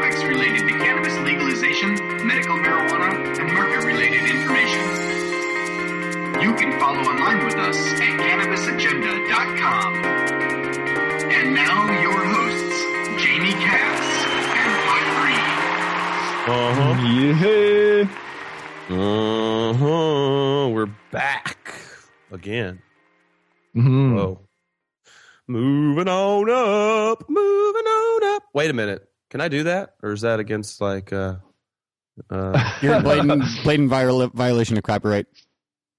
topics related to cannabis legalization, medical marijuana, and market related information. You can follow online with us at cannabisagenda.com. And now your hosts, Jamie Cass and Mike Green. Uh-huh. Yeah. Uh-huh. We're back again. Mhm. Whoa. Moving on up, moving on up. Wait a minute. Can I do that? Or is that against like uh uh You're a blatant, blatant viol- violation of copyright.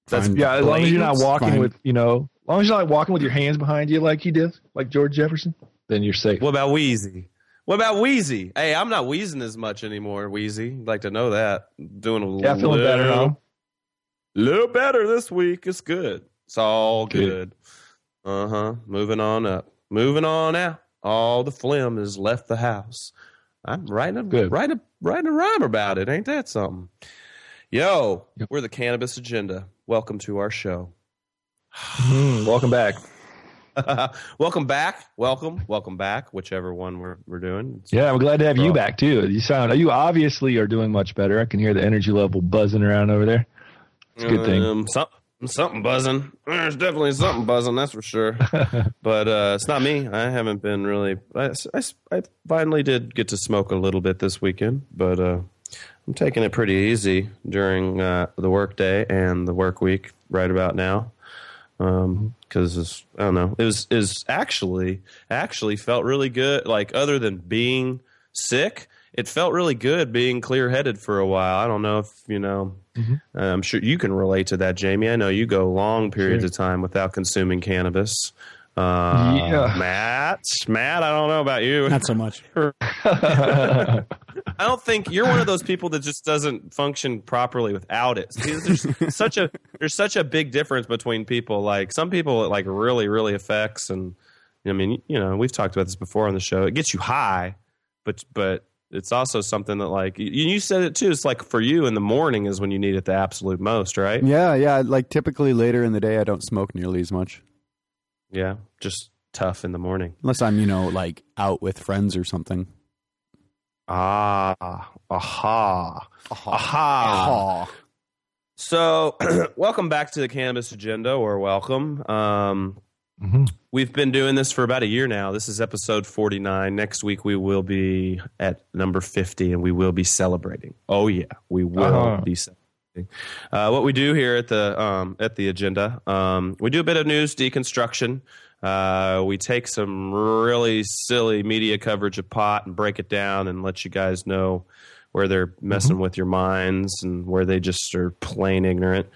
That's- Fine. Yeah, as long as you're not walking Fine. with, you know, as long as you're not walking with your hands behind you like he did, like George Jefferson, then you're safe. what about Wheezy? What about Wheezy? Hey, I'm not wheezing as much anymore, Wheezy. You'd like to know that. Doing a yeah, feeling little, better now. little better this week. It's good. It's all Good. good. Uh huh. Moving on up. Moving on out. All the phlegm has left the house. I'm writing a Good. writing a writing a rhyme about it. Ain't that something? Yo, Yep. we're the Cannabis Agenda. Welcome to our show. Welcome back. welcome back. Welcome. Welcome back. Whichever one we're we're doing. It's- Yeah, I'm glad to have you back too. You sound, you obviously are doing much better. I can hear the energy level buzzing around over there. It's a good thing. Um, something, buzzing. There's definitely something buzzing. That's for sure. but uh, it's not me. I haven't been really. I, I, I finally did get to smoke a little bit this weekend, but uh, I'm taking it pretty easy during uh, the work day and the work week right about now. Because I don't know, it was is actually actually felt really good. Like other than being sick, it felt really good being clear headed for a while. I don't know if you know. I'm sure you can relate to that, Jamie. I know you go long periods Sure. of time without consuming cannabis. Uh, Yeah. Matt, Matt, I don't know about you. Not so much. I don't think you're one of those people that just doesn't function properly without it. See, There's such a there's such a big difference between people. Like some people, it like really really affects, and I mean, you know, we've talked about this before on the show. It gets you high, but but it's also something that like you, you said it too. It's like for you in the morning is when you need it the absolute most, right? Yeah, yeah. Like typically later in the day, I don't smoke nearly as much. Yeah, just tough in the morning. Unless I'm, you know, like out with friends or something. Ah, aha, aha. aha. So, welcome back to the Cannabis Agenda, or welcome. Um, Mhm. we've been doing this for about a year now. This is episode 49. Next week, we will be at number 50 and we will be celebrating. Oh, yeah, we will Uh-huh. be celebrating. Uh, what we do here at the um, at the agenda, um, we do a bit of news deconstruction. Uh, we take some really silly media coverage of pot and break it down and let you guys know where they're messing with your minds and where they just are plain ignorant.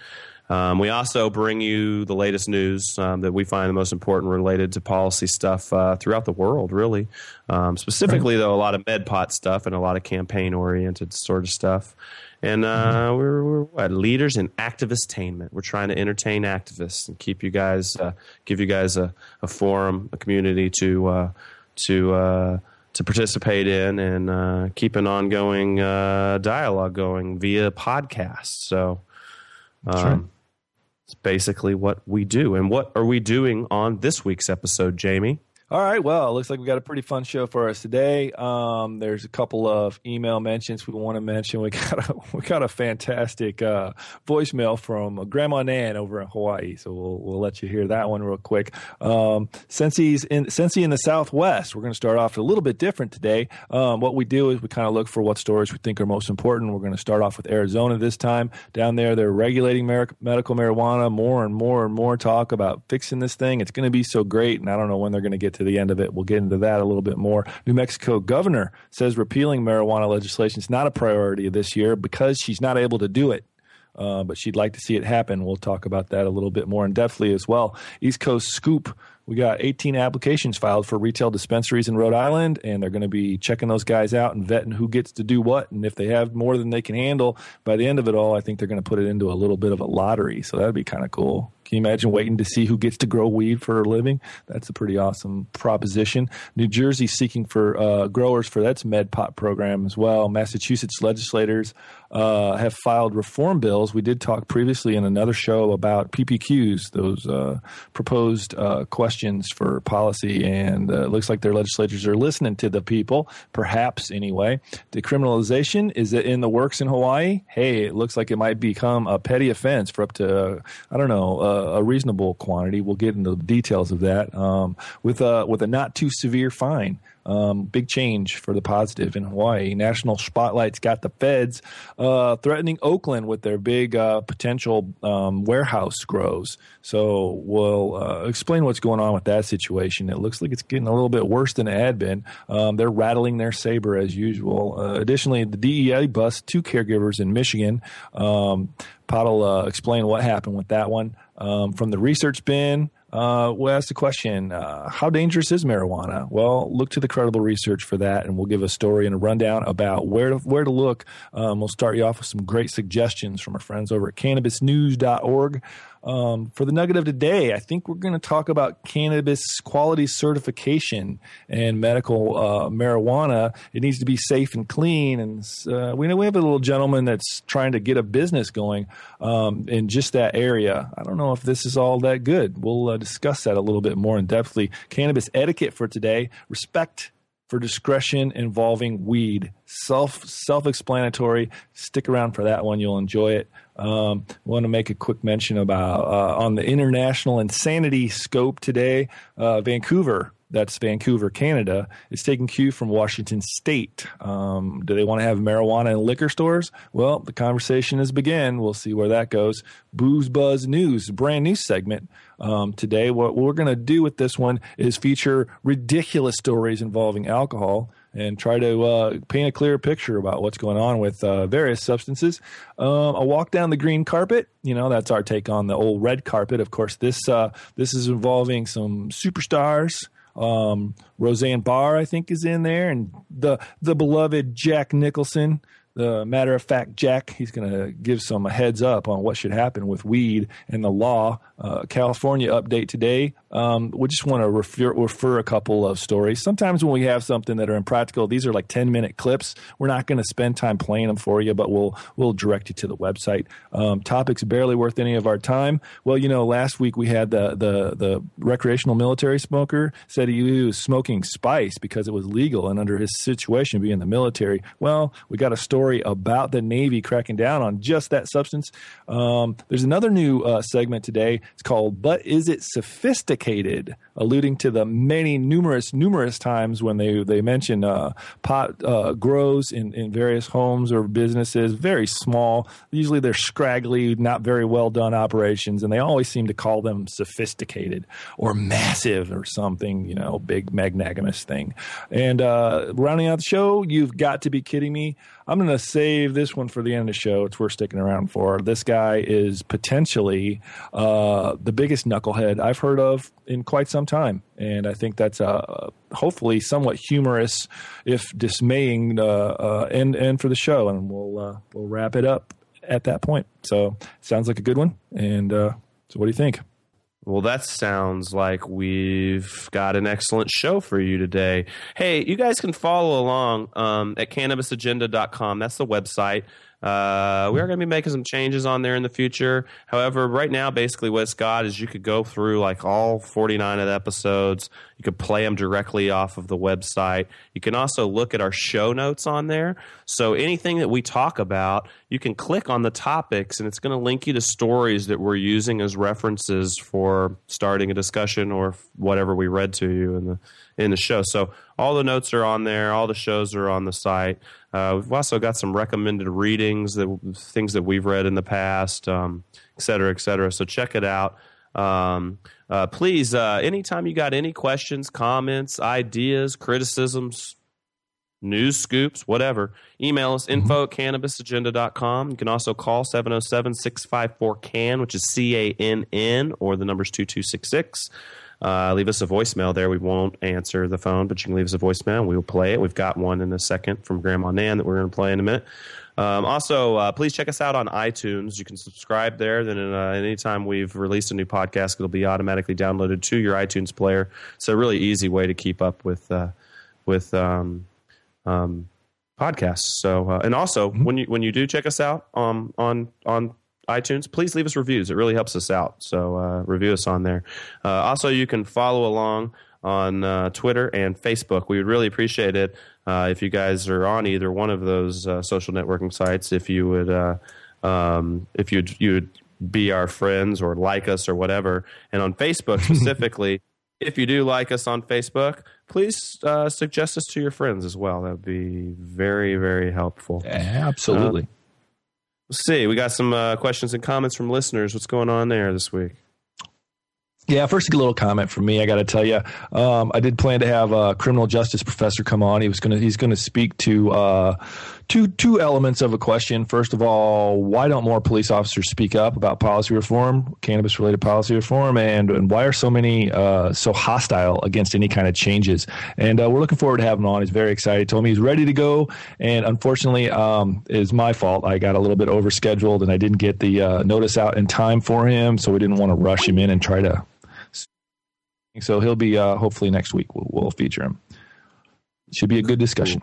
Um, we also bring you the latest news um, that we find the most important related to policy stuff uh, throughout the world, really. Um, specifically, though, a lot of MedPot stuff and a lot of campaign oriented sort of stuff. And uh, we're, we're what, leaders in activist-tainment. We're trying to entertain activists and keep you guys, uh, give you guys a, a forum, a community to uh, to uh, to participate in and uh, keep an ongoing uh, dialogue going via podcast. So. Um, right. It's basically what we do. And what are we doing on this week's episode, Jamie? All right. Well, it looks like we got a pretty fun show for us today. Um, there's a couple of email mentions we want to mention. We got a we got a fantastic uh, voicemail from Grandma Nan over in Hawaii. So we'll we'll let you hear that one real quick. Um, since he's in since he's in the Southwest, we're going to start off a little bit different today. Um, what we do is we kind of look for what stories we think are most important. We're going to start off with Arizona this time. Down there, they're regulating medical marijuana. More and more and more talk about fixing this thing. It's going to be so great, and I don't know when they're going to get to the end of it. We'll get into that a little bit more. New Mexico governor says repealing marijuana legislation is not a priority this year because she's not able to do it. Uh, but she'd like to see it happen. We'll talk about that a little bit more in depthly as well. East Coast Scoop We got 18 applications filed for retail dispensaries in Rhode Island, and they're going to be checking those guys out and vetting who gets to do what. And if they have more than they can handle by the end of it all, I think they're going to put it into a little bit of a lottery. So that'd be kind of cool. Can you imagine waiting to see who gets to grow weed for a living? That's a pretty awesome proposition. New Jersey seeking for uh, growers for that's MedPot program as well. Massachusetts legislators uh, have filed reform bills. We did talk previously in another show about PPQs, those uh, proposed uh, questions for policy, and uh, it looks like their legislators are listening to the people, perhaps anyway. Decriminalization is it in the works in Hawaii? Hey, it looks like it might become a petty offense for up to I don't know a reasonable quantity. We'll get into the details of that um, with a with a not too severe fine. Um, big change for the positive in Hawaii. National spotlight's got the feds uh, threatening Oakland with their big uh, potential um, warehouse grows. So we'll uh, explain what's going on with that situation. It looks like it's getting a little bit worse than it had been. Um, they're rattling their saber as usual. Uh, additionally, the DEA bust two caregivers in Michigan. Um, Pot will uh, explain what happened with that one. Um, from the research bin, uh, we'll ask the question uh, How dangerous is marijuana? Well, look to the credible research for that, and we'll give a story and a rundown about where to, where to look. Um, we'll start you off with some great suggestions from our friends over at cannabisnews.org. Um, for the nugget of today, I think we're going to talk about cannabis quality certification and medical uh, marijuana. It needs to be safe and clean, and uh, we know we have a little gentleman that's trying to get a business going um, in just that area. I don't know if this is all that good. We'll uh, discuss that a little bit more in depthly. Cannabis etiquette for today: respect for discretion involving weed. Self self explanatory. Stick around for that one; you'll enjoy it. Um, want to make a quick mention about uh, on the international insanity scope today. Uh, Vancouver that's Vancouver, Canada, is taking cue from Washington State. Um, do they want to have marijuana in liquor stores? Well, the conversation has begun. We'll see where that goes. Booze Buzz News, brand new segment um, today. What we're going to do with this one is feature ridiculous stories involving alcohol and try to uh, paint a clear picture about what's going on with uh, various substances. Um, a walk down the green carpet, you know, that's our take on the old red carpet. Of course, this uh, this is involving some superstars. Um, Roseanne Barr, I think, is in there, and the the beloved Jack Nicholson. The matter of fact, Jack, he's going to give some heads up on what should happen with weed and the law. Uh, California update today um, we just want to refer, refer a couple of stories. Sometimes when we have something that are impractical, these are like 10 minute clips. We're not going to spend time playing them for you, but we'll, we'll direct you to the website. Um, topics barely worth any of our time. Well, you know, last week we had the, the, the recreational military smoker said he was smoking spice because it was legal and under his situation being in the military. Well, we got a story about the Navy cracking down on just that substance. Um, there's another new uh, segment today. It's called, But Is It Sophisticated? alluding to the many numerous numerous times when they they mention uh, pot uh, grows in in various homes or businesses, very small. Usually they're scraggly, not very well done operations, and they always seem to call them sophisticated or massive or something, you know, big magnanimous thing. And uh, rounding out the show, you've got to be kidding me. I'm going to save this one for the end of the show. It's worth sticking around for. This guy is potentially uh, the biggest knucklehead I've heard of in quite some time, and I think that's a uh, hopefully somewhat humorous, if dismaying, uh, uh, end end for the show, and we'll uh, we'll wrap it up at that point. So sounds like a good one. And uh, so, what do you think? Well, that sounds like we've got an excellent show for you today. Hey, you guys can follow along um, at cannabisagenda.com. That's the website. Uh, we are going to be making some changes on there in the future. However, right now, basically, what it's got is you could go through like all 49 of the episodes. You could play them directly off of the website. You can also look at our show notes on there. So anything that we talk about, you can click on the topics, and it's going to link you to stories that we're using as references for starting a discussion or whatever we read to you in the in the show. So all the notes are on there. All the shows are on the site. Uh, we've also got some recommended readings, that things that we've read in the past, um, et cetera, et cetera. So check it out. Um, uh, please, uh, anytime you got any questions, comments, ideas, criticisms, news scoops, whatever, email us mm-hmm. info at cannabisagenda.com. You can also call 707 654 CAN, which is C A N N, or the number's 2266. Uh, leave us a voicemail there. We won't answer the phone, but you can leave us a voicemail. We will play it. We've got one in a second from Grandma Nan that we're going to play in a minute. Um, also, uh, please check us out on iTunes. You can subscribe there. Then, uh, anytime we've released a new podcast, it'll be automatically downloaded to your iTunes player. It's a really easy way to keep up with uh, with um, um, podcasts. So, uh, and also Mm-hmm. when you when you do check us out um, on on iTunes, please leave us reviews. It really helps us out. So, uh, review us on there. Uh, also, you can follow along on uh, Twitter and Facebook. We would really appreciate it uh, if you guys are on either one of those uh, social networking sites. If you would, uh, um, if you'd you would be our friends or like us or whatever. And on Facebook specifically, if you do like us on Facebook, please uh, suggest us to your friends as well. That would be very very helpful. Absolutely. Let's see. We got some uh, questions and comments from listeners. What's going on there this week? Yeah, first a little comment from me. I got to tell you, um, I did plan to have a criminal justice professor come on. He was to he's to speak to uh, two two elements of a question. First of all, why don't more police officers speak up about policy reform, cannabis related policy reform, and and why are so many uh, so hostile against any kind of changes? And uh, we're looking forward to having him on. He's very excited. He told me he's ready to go, and unfortunately, um, it's my fault. I got a little bit overscheduled, and I didn't get the uh, notice out in time for him, so we didn't want to rush him in and try to so he'll be uh, hopefully next week. We'll, we'll feature him. Should be a good discussion.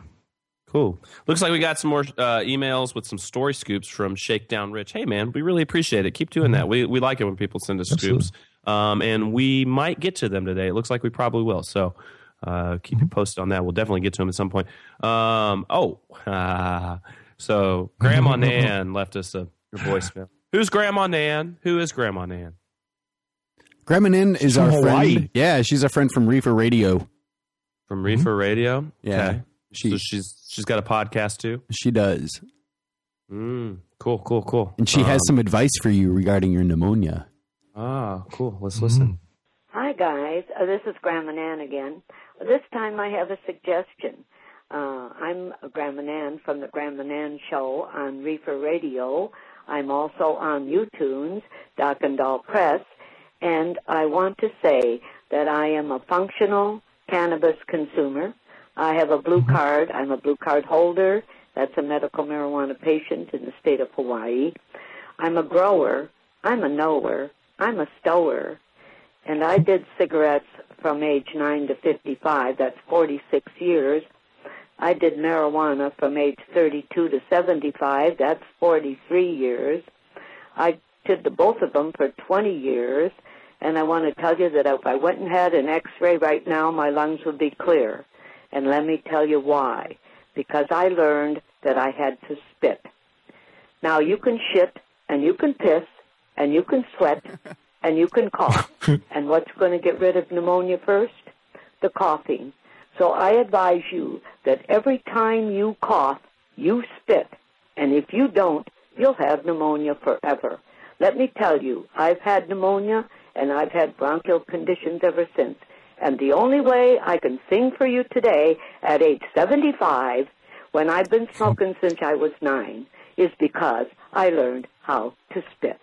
Cool. Looks like we got some more uh, emails with some story scoops from Shakedown Rich. Hey, man, we really appreciate it. Keep doing that. We we like it when people send us scoops, um, and we might get to them today. It looks like we probably will. So uh, keep you posted on that. We'll definitely get to them at some point. Um, oh, so Grandma Nan left us a, a voicemail. Who's Grandma Nan? Who is Grandma Nan? Grandma Nin is from our Hawaii. friend. Yeah, she's a friend from Reefer Radio. From Reefer Radio. Yeah. Okay. She- so she's she's got a podcast too. She does. Mm, cool, cool, cool. And she has Um, some advice for you regarding your pneumonia. Ah, cool. Let's listen. Hi, guys. Uh, this is Grandma Nan again. This time I have a suggestion. Uh, I'm Grandma Nan from the Grandma Nan Show on Reefer Radio. I'm also on YouTunes, Doc and Doll Press, and I want to say that I am a functional cannabis consumer. I have a blue mm-hmm. card. I'm a blue card holder. That's a medical marijuana patient in the state of Hawaii. I'm a grower. I'm a knower. I'm a stower and I did cigarettes from age 9 to 55, that's 46 years. I did marijuana from age 32 to 75, that's 43 years. I did the both of them for 20 years, and I want to tell you that if I went and had an x-ray right now, my lungs would be clear. And let me tell you why. Because I learned that I had to spit. Now you can shit, and you can piss, and you can sweat, and you can cough. and what's going to get rid of pneumonia first? The coughing. So I advise you that every time you cough, you spit. And if you don't, you'll have pneumonia forever. Let me tell you, I've had pneumonia and I've had bronchial conditions ever since. And the only way I can sing for you today at age 75, when I've been smoking since I was nine, is because I learned how to spit.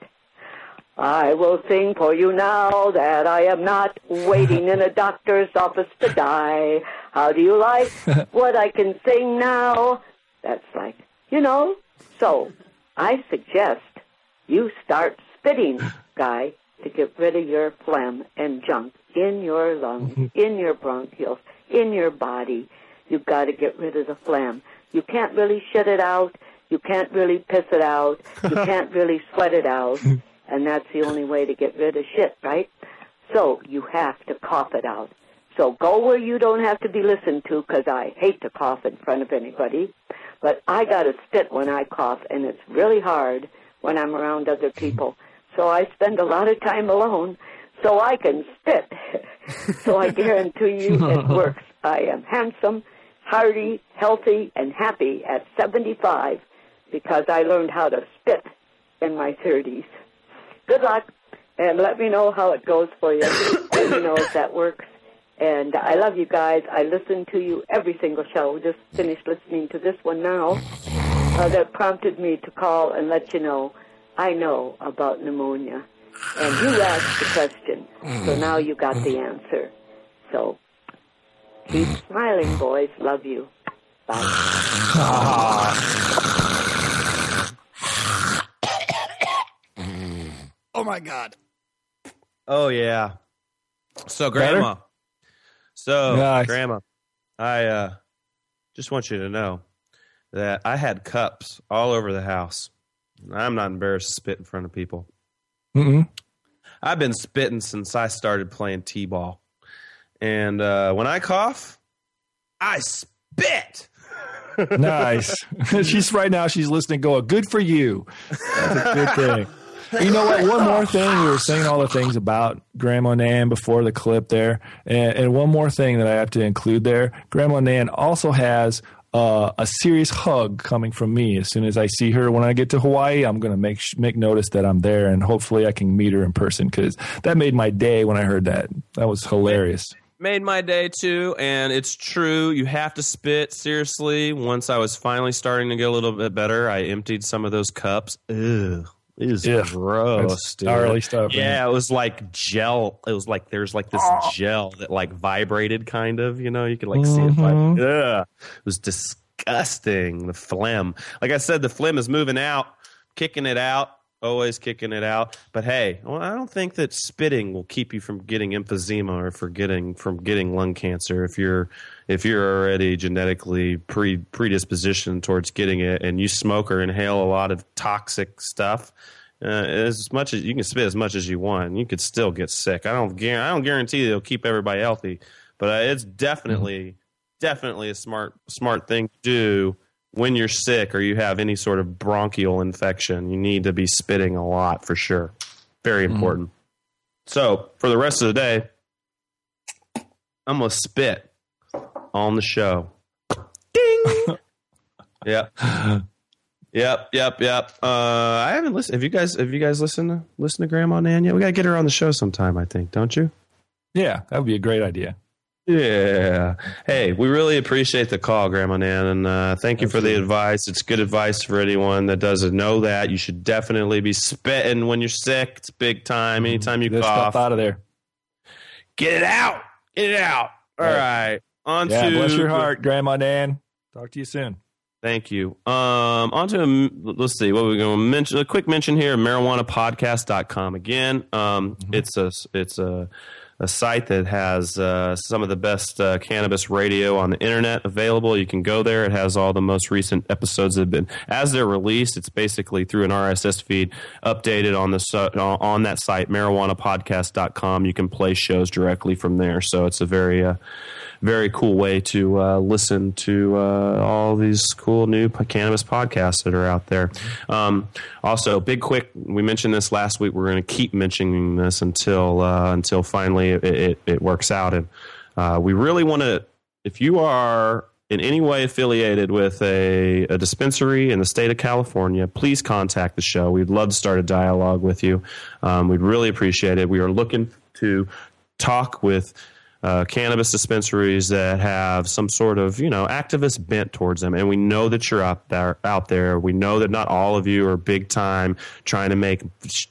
I will sing for you now that I am not waiting in a doctor's office to die. How do you like what I can sing now? That's like, you know. So, I suggest you start spitting, guy, to get rid of your phlegm and junk in your lungs, in your bronchioles, in your body. You've got to get rid of the phlegm. You can't really shit it out. You can't really piss it out. You can't really sweat it out. And that's the only way to get rid of shit, right? So you have to cough it out. So go where you don't have to be listened to because I hate to cough in front of anybody. But I got to spit when I cough, and it's really hard when I'm around other people. So I spend a lot of time alone so I can spit. so I guarantee you it works. I am handsome, hearty, healthy, and happy at 75 because I learned how to spit in my 30s. Good luck, and let me know how it goes for you. let me know if that works. And I love you guys. I listen to you every single show. Just finished listening to this one now. Uh, that prompted me to call and let you know I know about pneumonia. And you asked the question, so now you got the answer. So keep smiling, boys. Love you. Bye. Oh my God. Oh yeah. So grandma. So Nice. grandma, I uh just want you to know that I had cups all over the house. I'm not embarrassed to spit in front of people. Mm-mm. I've been spitting since I started playing t-ball. And uh when I cough, I spit. Nice. she's right now. She's listening. Going, good for you. That's a good thing. You know what? One more thing. We were saying all the things about Grandma Nan before the clip there, and, and one more thing that I have to include there. Grandma Nan also has uh, a serious hug coming from me. As soon as I see her when I get to Hawaii, I'm going to make make notice that I'm there, and hopefully I can meet her in person because that made my day when I heard that. That was hilarious. made my day too and it's true you have to spit seriously once i was finally starting to get a little bit better i emptied some of those cups Ew. It was Ugh. gross, dude. gnarly stuff. man. Yeah, it was like gel. It was like there's like this gel that like vibrated, kind of. You know, you could like see it. Mhm. Vibrate. Ugh. It was disgusting. The phlegm. Like I said, the phlegm is moving out, kicking it out, always kicking it out. But hey, well, I don't think that spitting will keep you from getting emphysema or for getting from getting lung cancer if you're if you're already genetically pre predispositioned towards getting it and you smoke or inhale a lot of toxic stuff. Uh, as much as you can spit as much as you want, you could still get sick. I don't guarantee. I don't guarantee it'll keep everybody healthy, but uh, it's definitely, definitely a smart, smart thing to do when you're sick or you have any sort of bronchial infection. You need to be spitting a lot for sure. Very important. So for the rest of the day, I'm gonna spit on the show. Ding. yep. Yep, yep, yep. Uh, I haven't listened. Have you guys? Have you guys listened to listen to Grandma Nan yet? We gotta get her on the show sometime. I think, don't you? Yeah, that would be a great idea. Yeah. Hey, we really appreciate the call, Grandma Nan, and uh, thank you for the advice. It's good advice for anyone that doesn't know that. You should definitely be spitting when you're sick. It's big time. Anytime you Get cough, stuff out of there. get it out. Get it out. All Right. right. On Yeah, to bless your heart, Grandma Nan. Talk to you soon. Thank you. Um, on to, let's see, what we're going to mention. A quick mention here, marijuanapodcast.com. Again, um, it's a, it's a, a site that has uh, some of the best uh, cannabis radio on the internet available. You can go there. It has all the most recent episodes that have been, as they're released, it's basically through an RSS feed updated on the on that site, marijuanapodcast.com. You can play shows directly from there. So it's a very, uh, very cool way to uh, listen to uh, all these cool new cannabis podcasts that are out there. Um, also, big quick, we mentioned this last week. We're going to keep mentioning this until uh, until finally it, it, it works out. And uh, we really want to, if you are in any way affiliated with a, a dispensary in the state of California, please contact the show. We'd love to start a dialogue with you. Um, we'd really appreciate it. We are looking to talk with uh, cannabis dispensaries that have some sort of you know activist bent towards them, and we know that you're out there. Out there, we know that not all of you are big time trying to make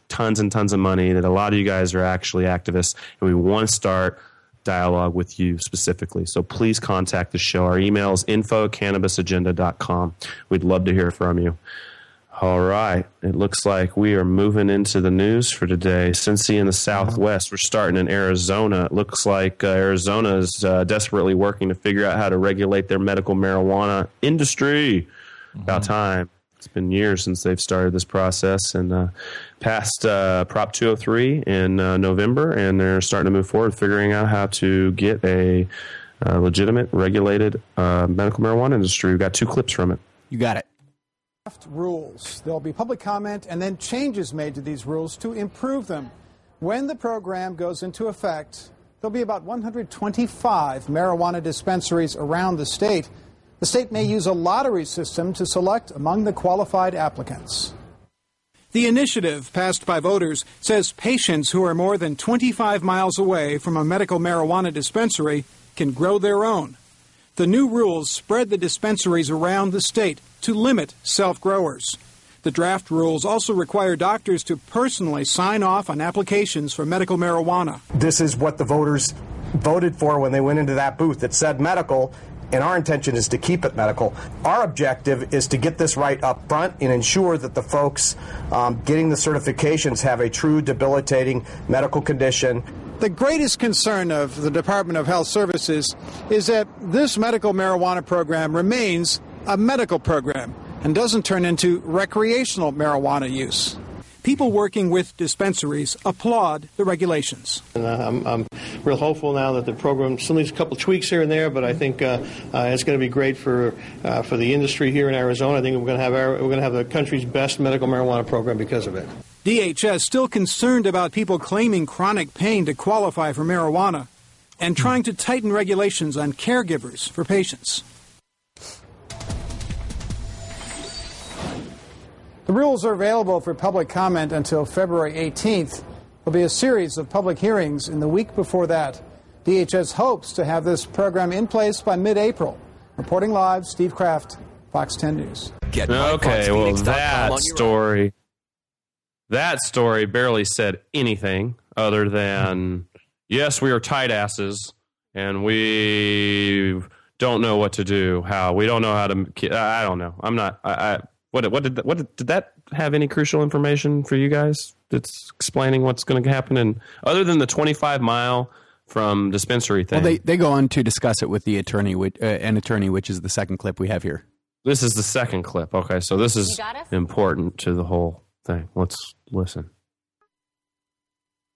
tons and tons of money. That a lot of you guys are actually activists, and we want to start dialogue with you specifically. So please contact the show. Our email is info cannabisagenda.com. We'd love to hear from you. All right. It looks like we are moving into the news for today. Sensi in the Southwest. We're starting in Arizona. It looks like uh, Arizona is uh, desperately working to figure out how to regulate their medical marijuana industry. About time. It's been years since they've started this process and uh, passed uh, Prop 203 in uh, November, and they're starting to move forward, figuring out how to get a uh, legitimate, regulated uh, medical marijuana industry. We've got two clips from it. You got it. Draft rules. There'll be public comment and then changes made to these rules to improve them. When the program goes into effect, there'll be about 125 marijuana dispensaries around the state. The state may use a lottery system to select among the qualified applicants. The initiative, passed by voters, says patients who are more than 25 miles away from a medical marijuana dispensary can grow their own. The new rules spread the dispensaries around the state to limit self growers. The draft rules also require doctors to personally sign off on applications for medical marijuana. This is what the voters voted for when they went into that booth. It said medical, and our intention is to keep it medical. Our objective is to get this right up front and ensure that the folks um, getting the certifications have a true debilitating medical condition. The greatest concern of the Department of Health Services is that this medical marijuana program remains a medical program and doesn't turn into recreational marijuana use. People working with dispensaries applaud the regulations. And uh, I'm, I'm, real hopeful now that the program still needs a couple tweaks here and there, but I think uh, uh, it's going to be great for uh, for the industry here in Arizona. I think we're going to have our, we're going to have the country's best medical marijuana program because of it. DHS still concerned about people claiming chronic pain to qualify for marijuana and trying to tighten regulations on caregivers for patients. The rules are available for public comment until February 18th. There'll be a series of public hearings in the week before that. DHS hopes to have this program in place by mid April. Reporting live, Steve Kraft, Fox 10 News. okay, well, that story. That story barely said anything other than, yes, we are tight asses and we don't know what to do. How we don't know how to. I don't know. I'm not. I, I what what did that, what did, did that have any crucial information for you guys? That's explaining what's going to happen, and other than the 25 mile from dispensary thing. Well, they they go on to discuss it with the attorney, uh, an attorney, which is the second clip we have here. This is the second clip. Okay, so this is important to the whole thing. Let's listen.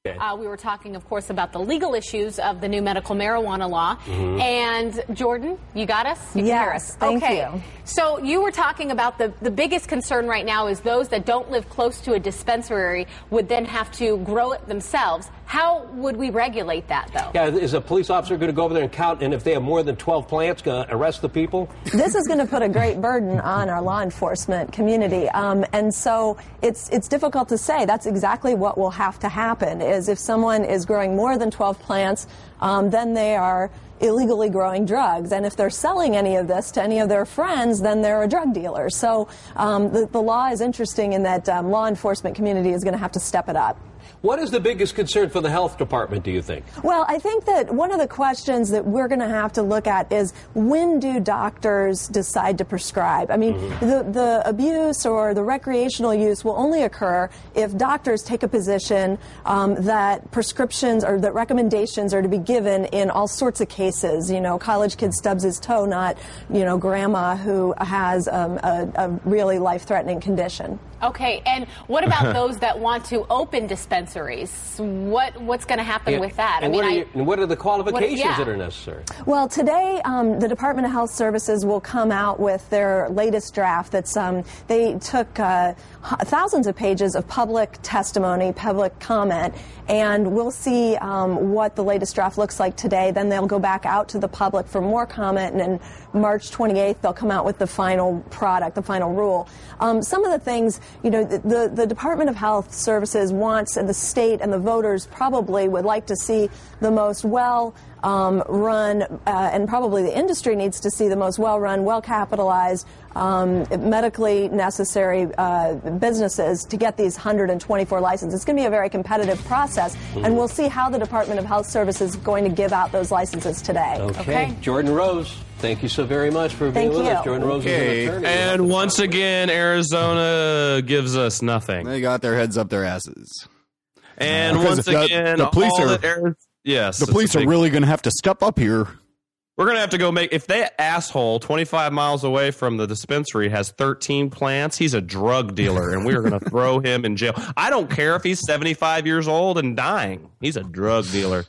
Uh, we were talking, of course, about the legal issues of the new medical marijuana law. Mm-hmm. And Jordan, you got us? You yes, thank okay. you. So you were talking about the, the biggest concern right now is those that don't live close to a dispensary would then have to grow it themselves. How would we regulate that, though? Yeah, is a police officer going to go over there and count, and if they have more than 12 plants, going to arrest the people? This is going to put a great burden on our law enforcement community, um, and so it's it's difficult to say. That's exactly what will have to happen. Is if someone is growing more than 12 plants, um, then they are illegally growing drugs. And if they're selling any of this to any of their friends, then they're a drug dealer. So um, the, the, law is interesting in that um, law enforcement community is going to have to step it up. What is the biggest concern for the health department, do you think? Well, I think that one of the questions that we're going to have to look at is when do doctors decide to prescribe? I mean, mm-hmm. the, the abuse or the recreational use will only occur if doctors take a position um, that prescriptions or that recommendations are to be given in all sorts of cases. You know, college kid stubs his toe, not, you know, grandma who has um, a, a really life threatening condition. Okay, and what about those that want to open dispensaries? What what's going to happen and, with that? And, I mean, what you, and what are the qualifications what, yeah. that are necessary? Well, today um, the Department of Health Services will come out with their latest draft. That's um, they took uh, thousands of pages of public testimony, public comment, and we'll see um, what the latest draft looks like today. Then they'll go back out to the public for more comment, and then March 28th they'll come out with the final product, the final rule. Um, some of the things, you know, the, the, the Department of Health Services wants, and the state and the voters probably would like to see the most well um, run, uh, and probably the industry needs to see the most well run, well capitalized, um, medically necessary uh, businesses to get these 124 licenses. It's going to be a very competitive process, mm-hmm. and we'll see how the Department of Health Services is going to give out those licenses today. Okay. okay. Jordan Rose. Thank you so very much for being Thank with you. us. Jordan Rose okay. And once again, Arizona gives us nothing. They got their heads up their asses. And uh, once again, the, the police are, yes, the police are really going to have to step up here. We're gonna have to go make if that asshole 25 miles away from the dispensary has 13 plants, he's a drug dealer, and we are gonna throw him in jail. I don't care if he's 75 years old and dying. He's a drug dealer.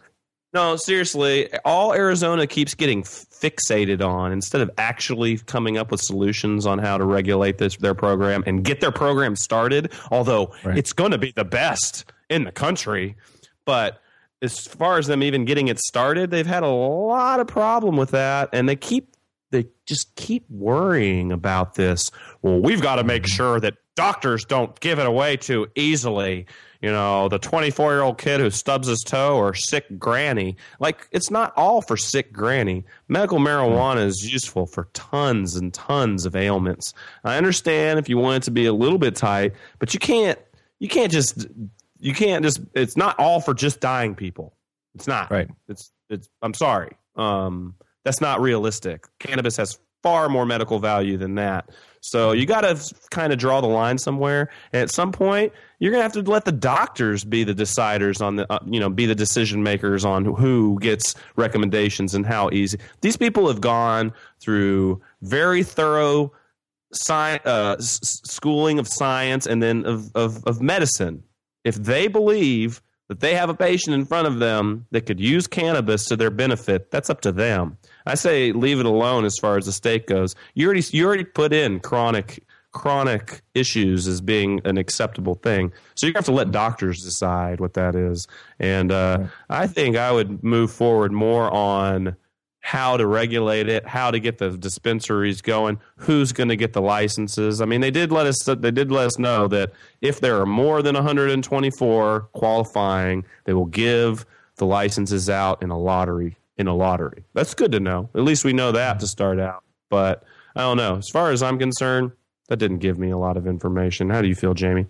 No, seriously, all Arizona keeps getting fixated on instead of actually coming up with solutions on how to regulate this their program and get their program started. Although right. it's going to be the best in the country, but as far as them even getting it started, they've had a lot of problem with that, and they keep they just keep worrying about this. Well, we've got to make mm-hmm. sure that doctors don't give it away too easily. You know, the 24 year old kid who stubs his toe or sick granny. Like, it's not all for sick granny. Medical marijuana is useful for tons and tons of ailments. I understand if you want it to be a little bit tight, but you can't, you can't just, you can't just, it's not all for just dying people. It's not. Right. It's, it's, I'm sorry. Um, that's not realistic. Cannabis has far more medical value than that. So you got to kind of draw the line somewhere. And at some point, you're going to have to let the doctors be the deciders on the, uh, you know, be the decision makers on who gets recommendations and how easy. These people have gone through very thorough sci- uh, s- schooling of science and then of, of, of medicine. If they believe that they have a patient in front of them that could use cannabis to their benefit, that's up to them. I say leave it alone as far as the state goes. You already you already put in chronic chronic issues as being an acceptable thing. So you have to let doctors decide what that is. And uh, I think I would move forward more on how to regulate it, how to get the dispensaries going, who's going to get the licenses. I mean, they did let us they did let us know that if there are more than 124 qualifying, they will give the licenses out in a lottery. In a lottery, that's good to know. At least we know that to start out. But I don't know. As far as I'm concerned, that didn't give me a lot of information. How do you feel, Jamie?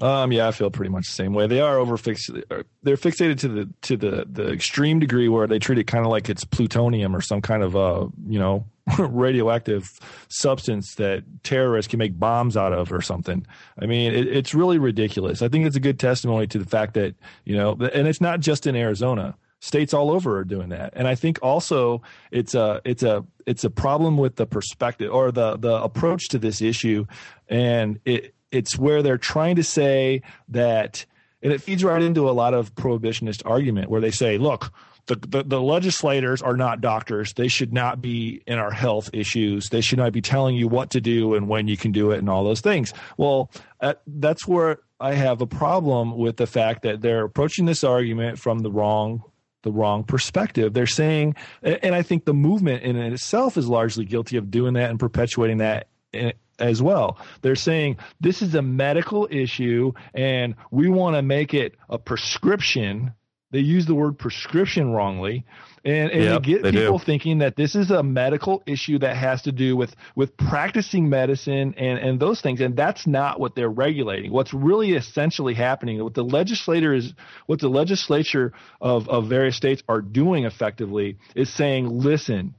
Um, yeah, I feel pretty much the same way. They are over fixated. They're fixated to the to the the extreme degree where they treat it kind of like it's plutonium or some kind of uh you know radioactive substance that terrorists can make bombs out of or something. I mean, it, it's really ridiculous. I think it's a good testimony to the fact that you know, and it's not just in Arizona states all over are doing that and i think also it's a it's a it's a problem with the perspective or the the approach to this issue and it it's where they're trying to say that and it feeds right into a lot of prohibitionist argument where they say look the, the, the legislators are not doctors. They should not be in our health issues. They should not be telling you what to do and when you can do it and all those things. Well, uh, that's where I have a problem with the fact that they're approaching this argument from the wrong the wrong perspective. They're saying, and I think the movement in itself is largely guilty of doing that and perpetuating that eh, as well. They're saying this is a medical issue and we want to make it a prescription. They use the word prescription wrongly. And, and Yep, get people do. thinking that this is a medical issue that has to do with, with practicing medicine and, and those things. And that's not what they're regulating. What's really essentially happening, what the legislator is, what the legislature of, of various states are doing effectively is saying, listen,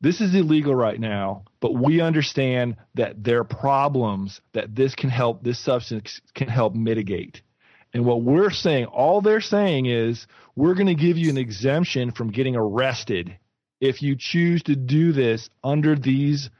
this is illegal right now, but we understand that there are problems that this can help, this substance can help mitigate. And what we're saying, all they're saying is, we're going to give you an exemption from getting arrested if you choose to do this under these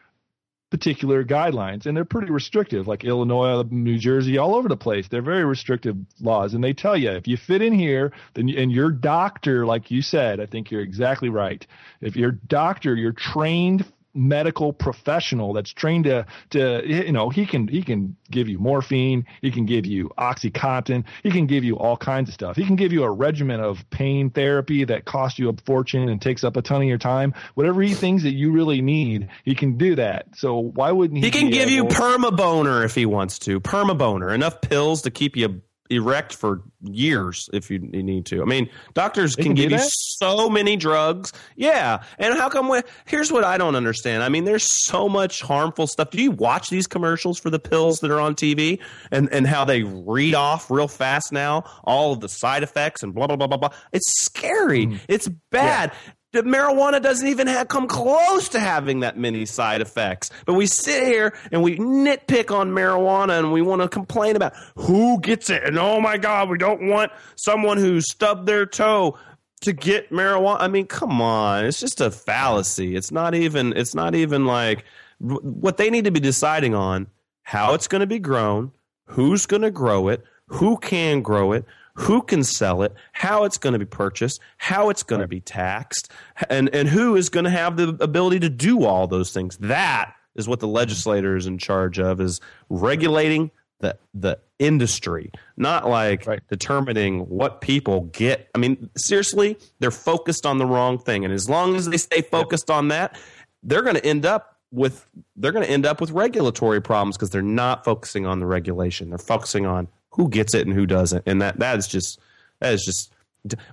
particular guidelines. And they're pretty restrictive, like Illinois, New Jersey, all over the place. They're very restrictive laws. And they tell you if you fit in here, then and your doctor, like you said, I think you're exactly right. If your doctor, you're trained medical professional that's trained to to you know he can he can give you morphine he can give you oxycontin he can give you all kinds of stuff. He can give you a regimen of pain therapy that costs you a fortune and takes up a ton of your time. Whatever he thinks that you really need he can do that. So why wouldn't he He can give you perma boner if he wants to. perma boner enough pills to keep you erect for years if you, need to. I mean, doctors can, can give you so many drugs. Yeah, and how come? We, here's what I don't understand. I mean, there's so much harmful stuff. Do you watch these commercials for the pills that are on TV and and how they read off real fast now all of the side effects and blah blah blah blah blah? It's scary. Mm. It's bad. The marijuana doesn't even have, come close to having that many side effects. But we sit here and we nitpick on marijuana and we want to complain about who gets it. And oh my God, we don't want someone who stubbed their toe to get marijuana. I mean, come on. It's just a fallacy. It's not even, it's not even like what they need to be deciding on how it's going to be grown, who's going to grow it, who can grow it, who can sell it, how it's going to be purchased, how it's going to be taxed, and and who is going to have the ability to do all those things. That is what the legislator is in charge of is regulating the the industry, not like determining what people get. I mean, seriously, they're focused on the wrong thing, and as long as they stay focused on that, they're going to end up with they're going to end up with regulatory problems because they're not focusing on the regulation. They're focusing on who gets it and who doesn't, and that that is just that is just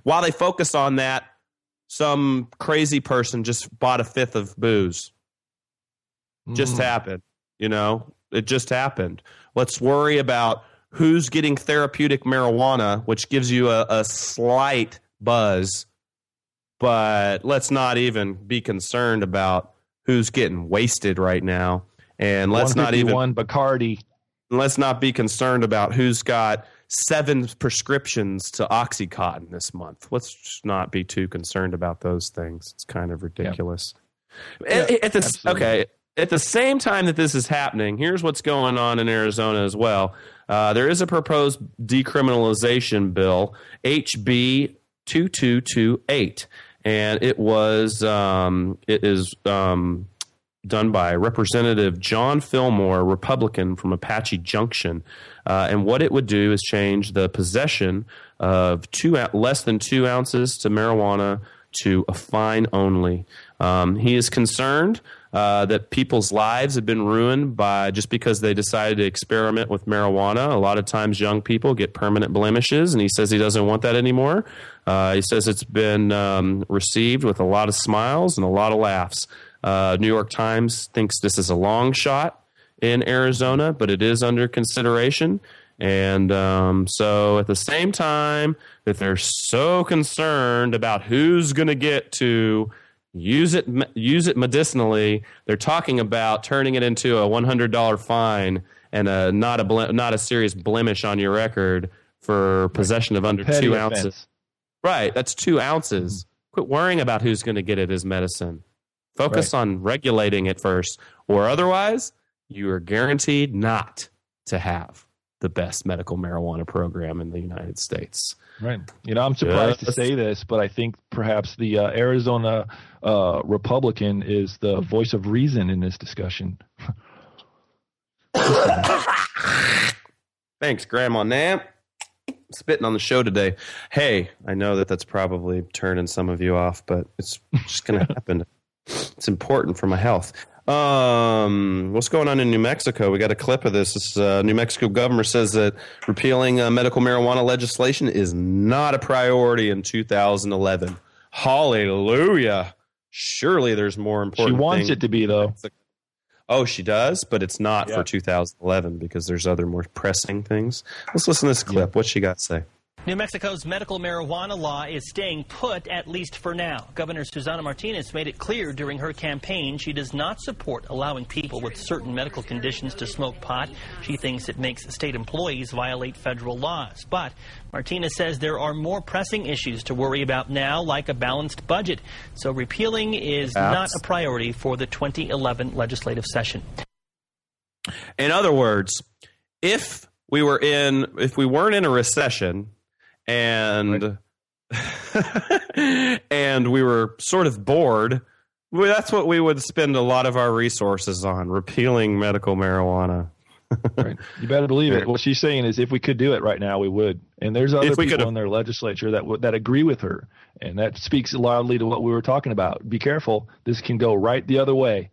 while they focus on that, some crazy person just bought a fifth of booze. Just Mhm. happened, you know. It just happened. Let's worry about who's getting therapeutic marijuana, which gives you a, a slight buzz, but let's not even be concerned about who's getting wasted right now. And let's not even one Bacardi. Let's not be concerned about who's got seven prescriptions to OxyContin this month. Let's not be too concerned about those things. It's kind of ridiculous. At- at the- okay, at the same time that this is happening, here's what's going on in Arizona as well. Uh, there is a proposed decriminalization bill, HB 2228, and it was um, it is um, done by Representative John Fillmore, Republican from Apache Junction. Uh, and what it would do is change the possession of two less than two ounces to marijuana to a fine only. Um, he is concerned uh, that people's lives have been ruined by just because they decided to experiment with marijuana. A lot of times, young people get permanent blemishes, and he says he doesn't want that anymore. Uh, he says it's been um, received with a lot of smiles and a lot of laughs. Uh, New York Times thinks this is a long shot in Arizona, but it is under consideration. And um, so, at the same time that they're so concerned about who's going to get to use it use it medicinally, they're talking about turning it into a one hundred dollar fine and a not a ble- not a serious blemish on your record for possession of under two offense. ounces. Right, that's two ounces. Quit worrying about who's going to get it as medicine. Focus on regulating it first, or otherwise, you are guaranteed not to have the best medical marijuana program in the United States. Right. You know, I'm surprised to say this, but I think perhaps the uh, Arizona uh, Republican is the voice of reason in this discussion. Thanks, Grandma Nan. Spitting on the show today. Hey, I know that that's probably turning some of you off, but it's just going to happen. It's important for my health. Um, what's going on in New Mexico? We got a clip of this. this uh, New Mexico governor says that repealing uh, medical marijuana legislation is not a priority in 2011. Hallelujah! Surely there's more important. She wants it to be, though. Oh, she does, but it's not Yeah. for 2011 because there's other more pressing things. Let's listen to this clip. What's she got to say? New Mexico's medical marijuana law is staying put, at least for now. Governor Susana Martinez made it clear during her campaign she does not support allowing people with certain medical conditions to smoke pot. She thinks it makes state employees violate federal laws. But Martinez says there are more pressing issues to worry about now, like a balanced budget. So repealing is not a priority for the 2011 legislative session. In other words, if we were in, if we weren't in a recession, and and we were sort of bored, well, that's what we would spend a lot of our resources on: repealing medical marijuana. right. You better believe it. What she's saying is, if we could do it right now, we would. And there's other people could've- in their legislature that would that agree with her, and that speaks loudly to what we were talking about. Be careful. This can go right the other way.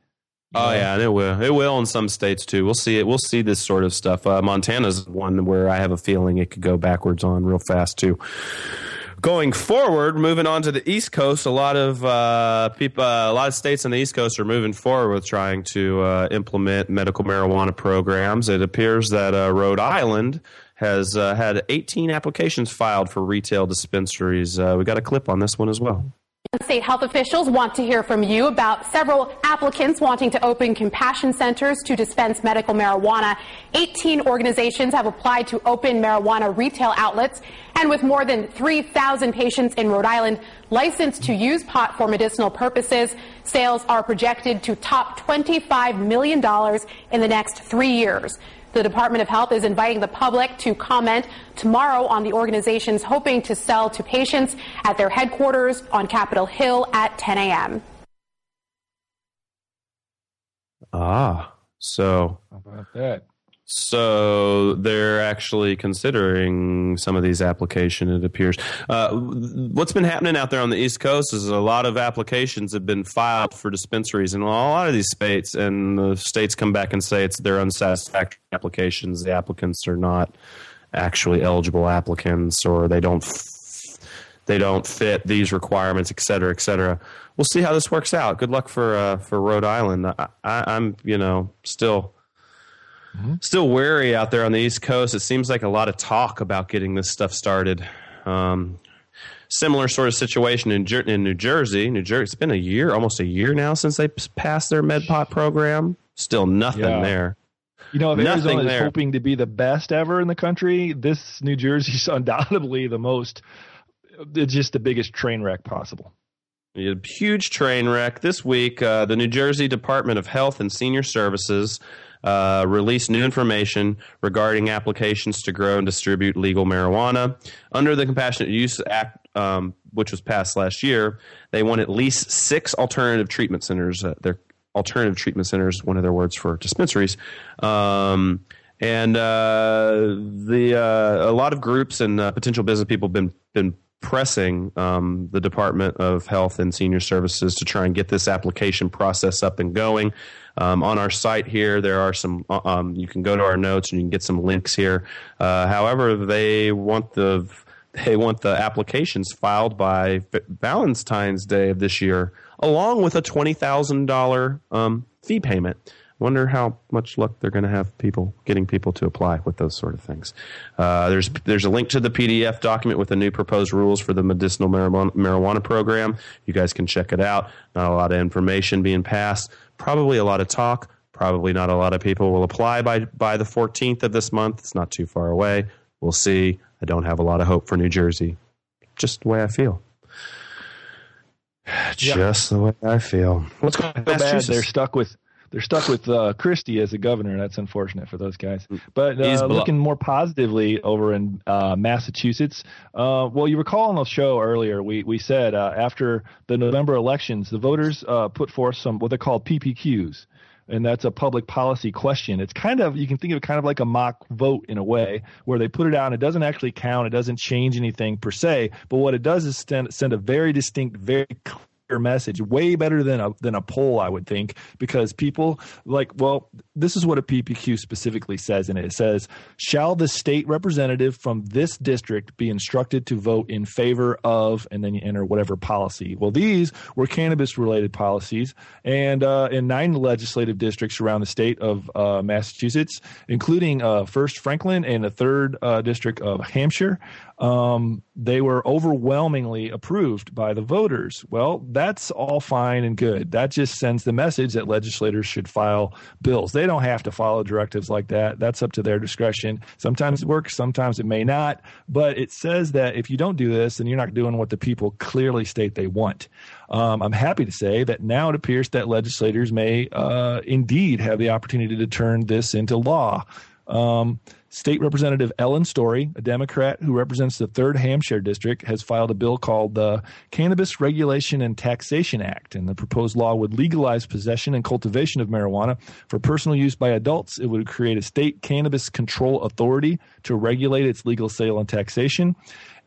Oh yeah, and it will. It will in some states too. We'll see it. We'll see this sort of stuff. Uh, Montana's one where I have a feeling it could go backwards on real fast too. Going forward, moving on to the East Coast, a lot of uh, people, uh, a lot of states on the East Coast are moving forward with trying to uh, implement medical marijuana programs. It appears that uh, Rhode Island has uh, had 18 applications filed for retail dispensaries. Uh, we got a clip on this one as well. State health officials want to hear from you about several applicants wanting to open compassion centers to dispense medical marijuana. 18 organizations have applied to open marijuana retail outlets. And with more than 3,000 patients in Rhode Island licensed to use pot for medicinal purposes, sales are projected to top $25 million in the next three years. The Department of Health is inviting the public to comment tomorrow on the organizations hoping to sell to patients at their headquarters on Capitol Hill at 10 a.m. Ah, so How about that? So they're actually considering some of these applications. It appears. Uh, what's been happening out there on the East Coast is a lot of applications have been filed for dispensaries in a lot of these states, and the states come back and say it's their unsatisfactory applications. The applicants are not actually eligible applicants, or they don't they don't fit these requirements, et cetera, et cetera. We'll see how this works out. Good luck for uh, for Rhode Island. I, I, I'm you know still Mm-hmm. Still wary out there on the East Coast. It seems like a lot of talk about getting this stuff started. Um, similar sort of situation in, in New Jersey. New Jersey. It's been a year, almost a year now since they passed their MedPot program. Still nothing Yeah. there. You know, if Nothing Arizona is hoping to be the best ever in the country, this New Jersey's undoubtedly the most, it's just the biggest train wreck possible. A huge train wreck this week. Uh, the New Jersey Department of Health and Senior Services uh, released new information regarding applications to grow and distribute legal marijuana under the Compassionate Use Act, um, which was passed last year. They want at least six alternative treatment centers. Uh, they're alternative treatment centers, one of their words for dispensaries. Um, and uh, the uh, a lot of groups and uh, potential business people have been been pressing um, the Department of Health and Senior Services to try and get this application process up and going. Um, on our site here, there are some. uh, Um, you can go to our notes and you can get some links here. Uh, however, they want the they want the applications filed by Valentine's Day of this year, along with a twenty thousand um, fee payment. Wonder how much luck they're going to have people getting people to apply with those sort of things. Uh, there's there's a link to the PDF document with the new proposed rules for the medicinal marijuana, marijuana program. You guys can check it out. Not a lot of information being passed. Probably a lot of talk. Probably not a lot of people will apply by by the 14th of this month. It's not too far away. We'll see. I don't have a lot of hope for New Jersey. Just the way I feel. Just the way I feel. Let's go to bad Massachusetts. they're stuck with they're stuck with uh, Christie as a governor. That's unfortunate for those guys. But uh, looking more positively over in uh, Massachusetts. Uh, well, you recall on the show earlier, we we said uh, after the November elections, the voters uh, put forth some what they call PPQs. And that's a public policy question. It's kind of you can think of it kind of like a mock vote in a way, where they put it out. and It doesn't actually count. It doesn't change anything per se. But what it does is send, send a very distinct, very clear message way better than a than a poll i would think because people like well this is what a ppq specifically says in it it says shall the state representative from this district be instructed to vote in favor of and then you enter whatever policy. Well these were cannabis related policies and uh, in nine legislative districts around the state of uh, massachusetts including uh, first franklin and the third uh, district of hampshire um, they were overwhelmingly approved by the voters. Well, that's all fine and good. That just sends the message that legislators should file bills. They don't have to follow directives like that. That's up to their discretion. Sometimes it works, sometimes it may not. But it says that if you don't do this, then you're not doing what the people clearly state they want. Um, I'm happy to say that now it appears that legislators may uh, indeed have the opportunity to turn this into law. Um, State Representative Ellen Story, a Democrat who represents the 3rd Hampshire District, has filed a bill called the Cannabis Regulation and Taxation Act. And the proposed law would legalize possession and cultivation of marijuana for personal use by adults. It would create a state cannabis control authority to regulate its legal sale and taxation.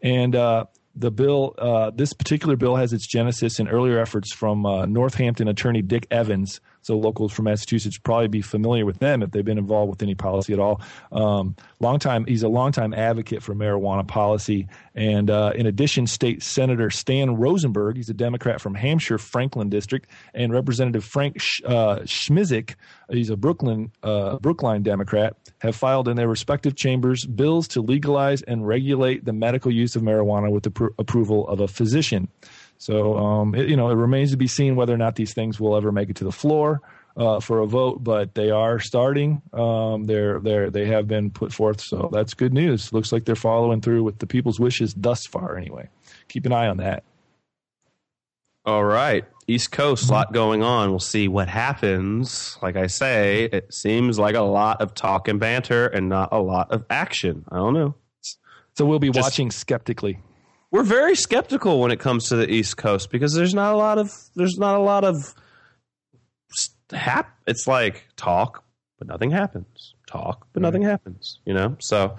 And uh, the bill, uh, this particular bill has its genesis in earlier efforts from uh, Northampton attorney Dick Evans. So locals from Massachusetts probably be familiar with them if they've been involved with any policy at all. Um, long time, he's a longtime advocate for marijuana policy. And uh, in addition, State Senator Stan Rosenberg, he's a Democrat from Hampshire Franklin District, and Representative Frank Sch- uh, Schmizik, he's a Brooklyn uh, Brookline Democrat, have filed in their respective chambers bills to legalize and regulate the medical use of marijuana with the pr- approval of a physician. So, um, it, you know, it remains to be seen whether or not these things will ever make it to the floor uh, for a vote, but they are starting. Um, they're they're they have been put forth, so that's good news. Looks like they're following through with the people's wishes thus far. Anyway, keep an eye on that. All right. East Coast, lot going on. We'll see what happens. Like I say, it seems like a lot of talk and banter and not a lot of action. I don't know. So we'll be Just- watching skeptically. We're very skeptical when it comes to the East Coast because there's not a lot of there's not a lot of hap. It's like talk, but nothing happens. talk, but nothing happens. You know, so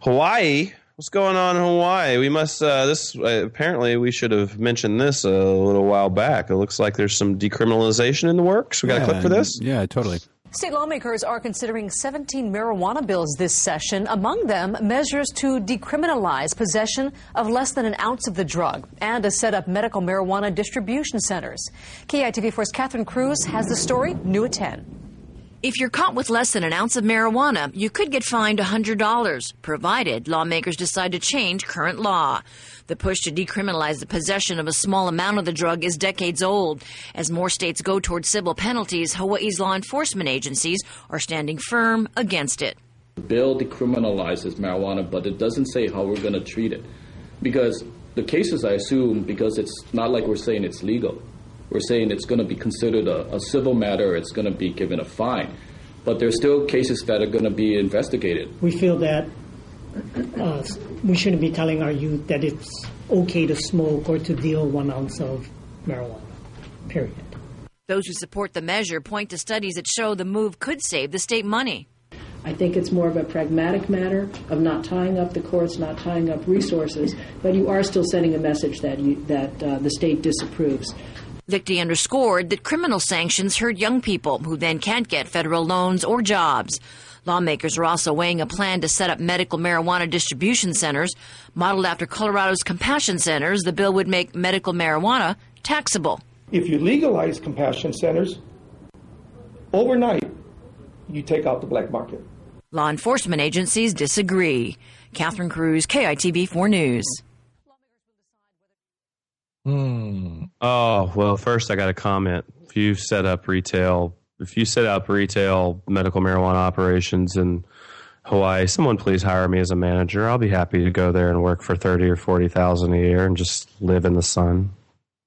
Hawaii. What's going on in Hawaii? We must. Uh, this uh, apparently we should have mentioned this a little while back. It looks like there's some decriminalization in the works. We got a clip for this. Yeah, totally. State lawmakers are considering 17 marijuana bills this session, among them measures to decriminalize possession of less than an ounce of the drug and to set up medical marijuana distribution centers. KITV4's Catherine Cruz has the story, new at 10. If you're caught with less than an ounce of marijuana, you could get fined $100, provided lawmakers decide to change current law. The push to decriminalize the possession of a small amount of the drug is decades old. As more states go toward civil penalties, Hawaii's law enforcement agencies are standing firm against it. The bill decriminalizes marijuana, but it doesn't say how we're going to treat it. Because the cases, I assume, because it's not like we're saying it's legal we're saying it's going to be considered a, a civil matter, it's going to be given a fine. But there's still cases that are going to be investigated. We feel that uh, we shouldn't be telling our youth that it's okay to smoke or to deal one ounce of marijuana, period. Those who support the measure point to studies that show the move could save the state money. I think it's more of a pragmatic matter of not tying up the courts, not tying up resources, but you are still sending a message that you, that uh, the state disapproves. Lichty underscored that criminal sanctions hurt young people who then can't get federal loans or jobs. Lawmakers are also weighing a plan to set up medical marijuana distribution centers. Modeled after Colorado's compassion centers, the bill would make medical marijuana taxable. If you legalize compassion centers, overnight, you take out the black market. Law enforcement agencies disagree. Catherine Cruz, KITV 4 News. Hmm. Oh well, first I got a comment. If you set up retail, if you set up retail medical marijuana operations in Hawaii, someone please hire me as a manager. I'll be happy to go there and work for thirty or forty thousand a year and just live in the sun.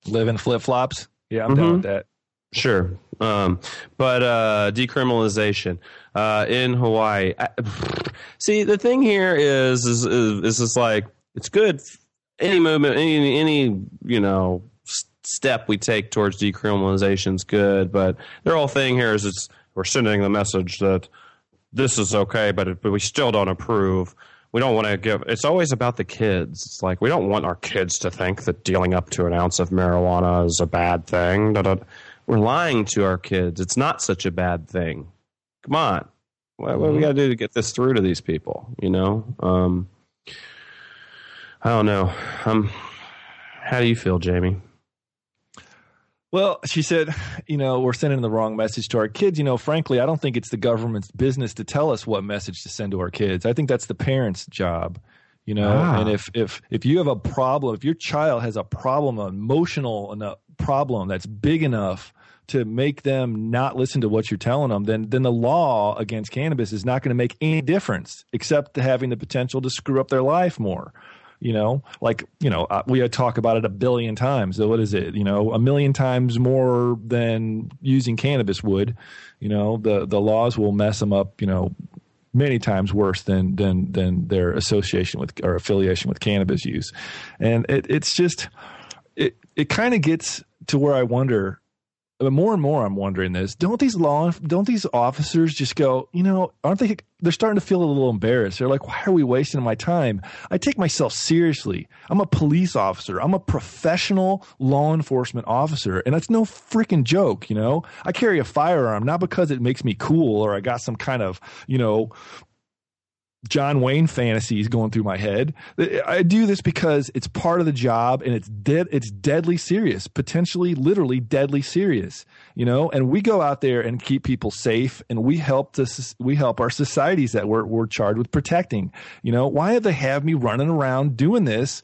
Live in flip flops. Yeah, I'm mm-hmm. down with that. Sure. Um, but uh, decriminalization uh, in Hawaii. I, see, the thing here is, is, is, is like it's good any movement, any any you know step we take towards decriminalization is good. But their whole thing here is it's we're sending the message that this is okay, but it, but we still don't approve. We don't want to give. It's always about the kids. It's like we don't want our kids to think that dealing up to an ounce of marijuana is a bad thing. We're lying to our kids. It's not such a bad thing. Come on, what, what do we mm-hmm. got to do to get this through to these people? You know. Um, I don't know. Um, how do you feel, Jamie? Well, she said, you know, we're sending the wrong message to our kids. You know, frankly, I don't think it's the government's business to tell us what message to send to our kids. I think that's the parents' job. You know, ah. and if if if you have a problem, if your child has a problem, an emotional enough problem that's big enough to make them not listen to what you're telling them, then then the law against cannabis is not going to make any difference, except to having the potential to screw up their life more you know like you know uh, we talk about it a billion times. So what is it? You know a million times more than using cannabis would you know the the laws will mess them up you know many times worse than than than their association with or affiliation with cannabis use. And it, it's just it it kind of gets to where i wonder but more and more I'm wondering this. Don't these law don't these officers just go, you know, aren't they they're starting to feel a little embarrassed. They're like, why are we wasting my time? I take myself seriously. I'm a police officer. I'm a professional law enforcement officer. And that's no freaking joke, you know? I carry a firearm not because it makes me cool or I got some kind of, you know, John Wayne fantasies going through my head. I do this because it's part of the job and it's dead it's deadly serious, potentially literally deadly serious, you know? And we go out there and keep people safe and we help this we help our societies that we're we're charged with protecting. You know, why have they have me running around doing this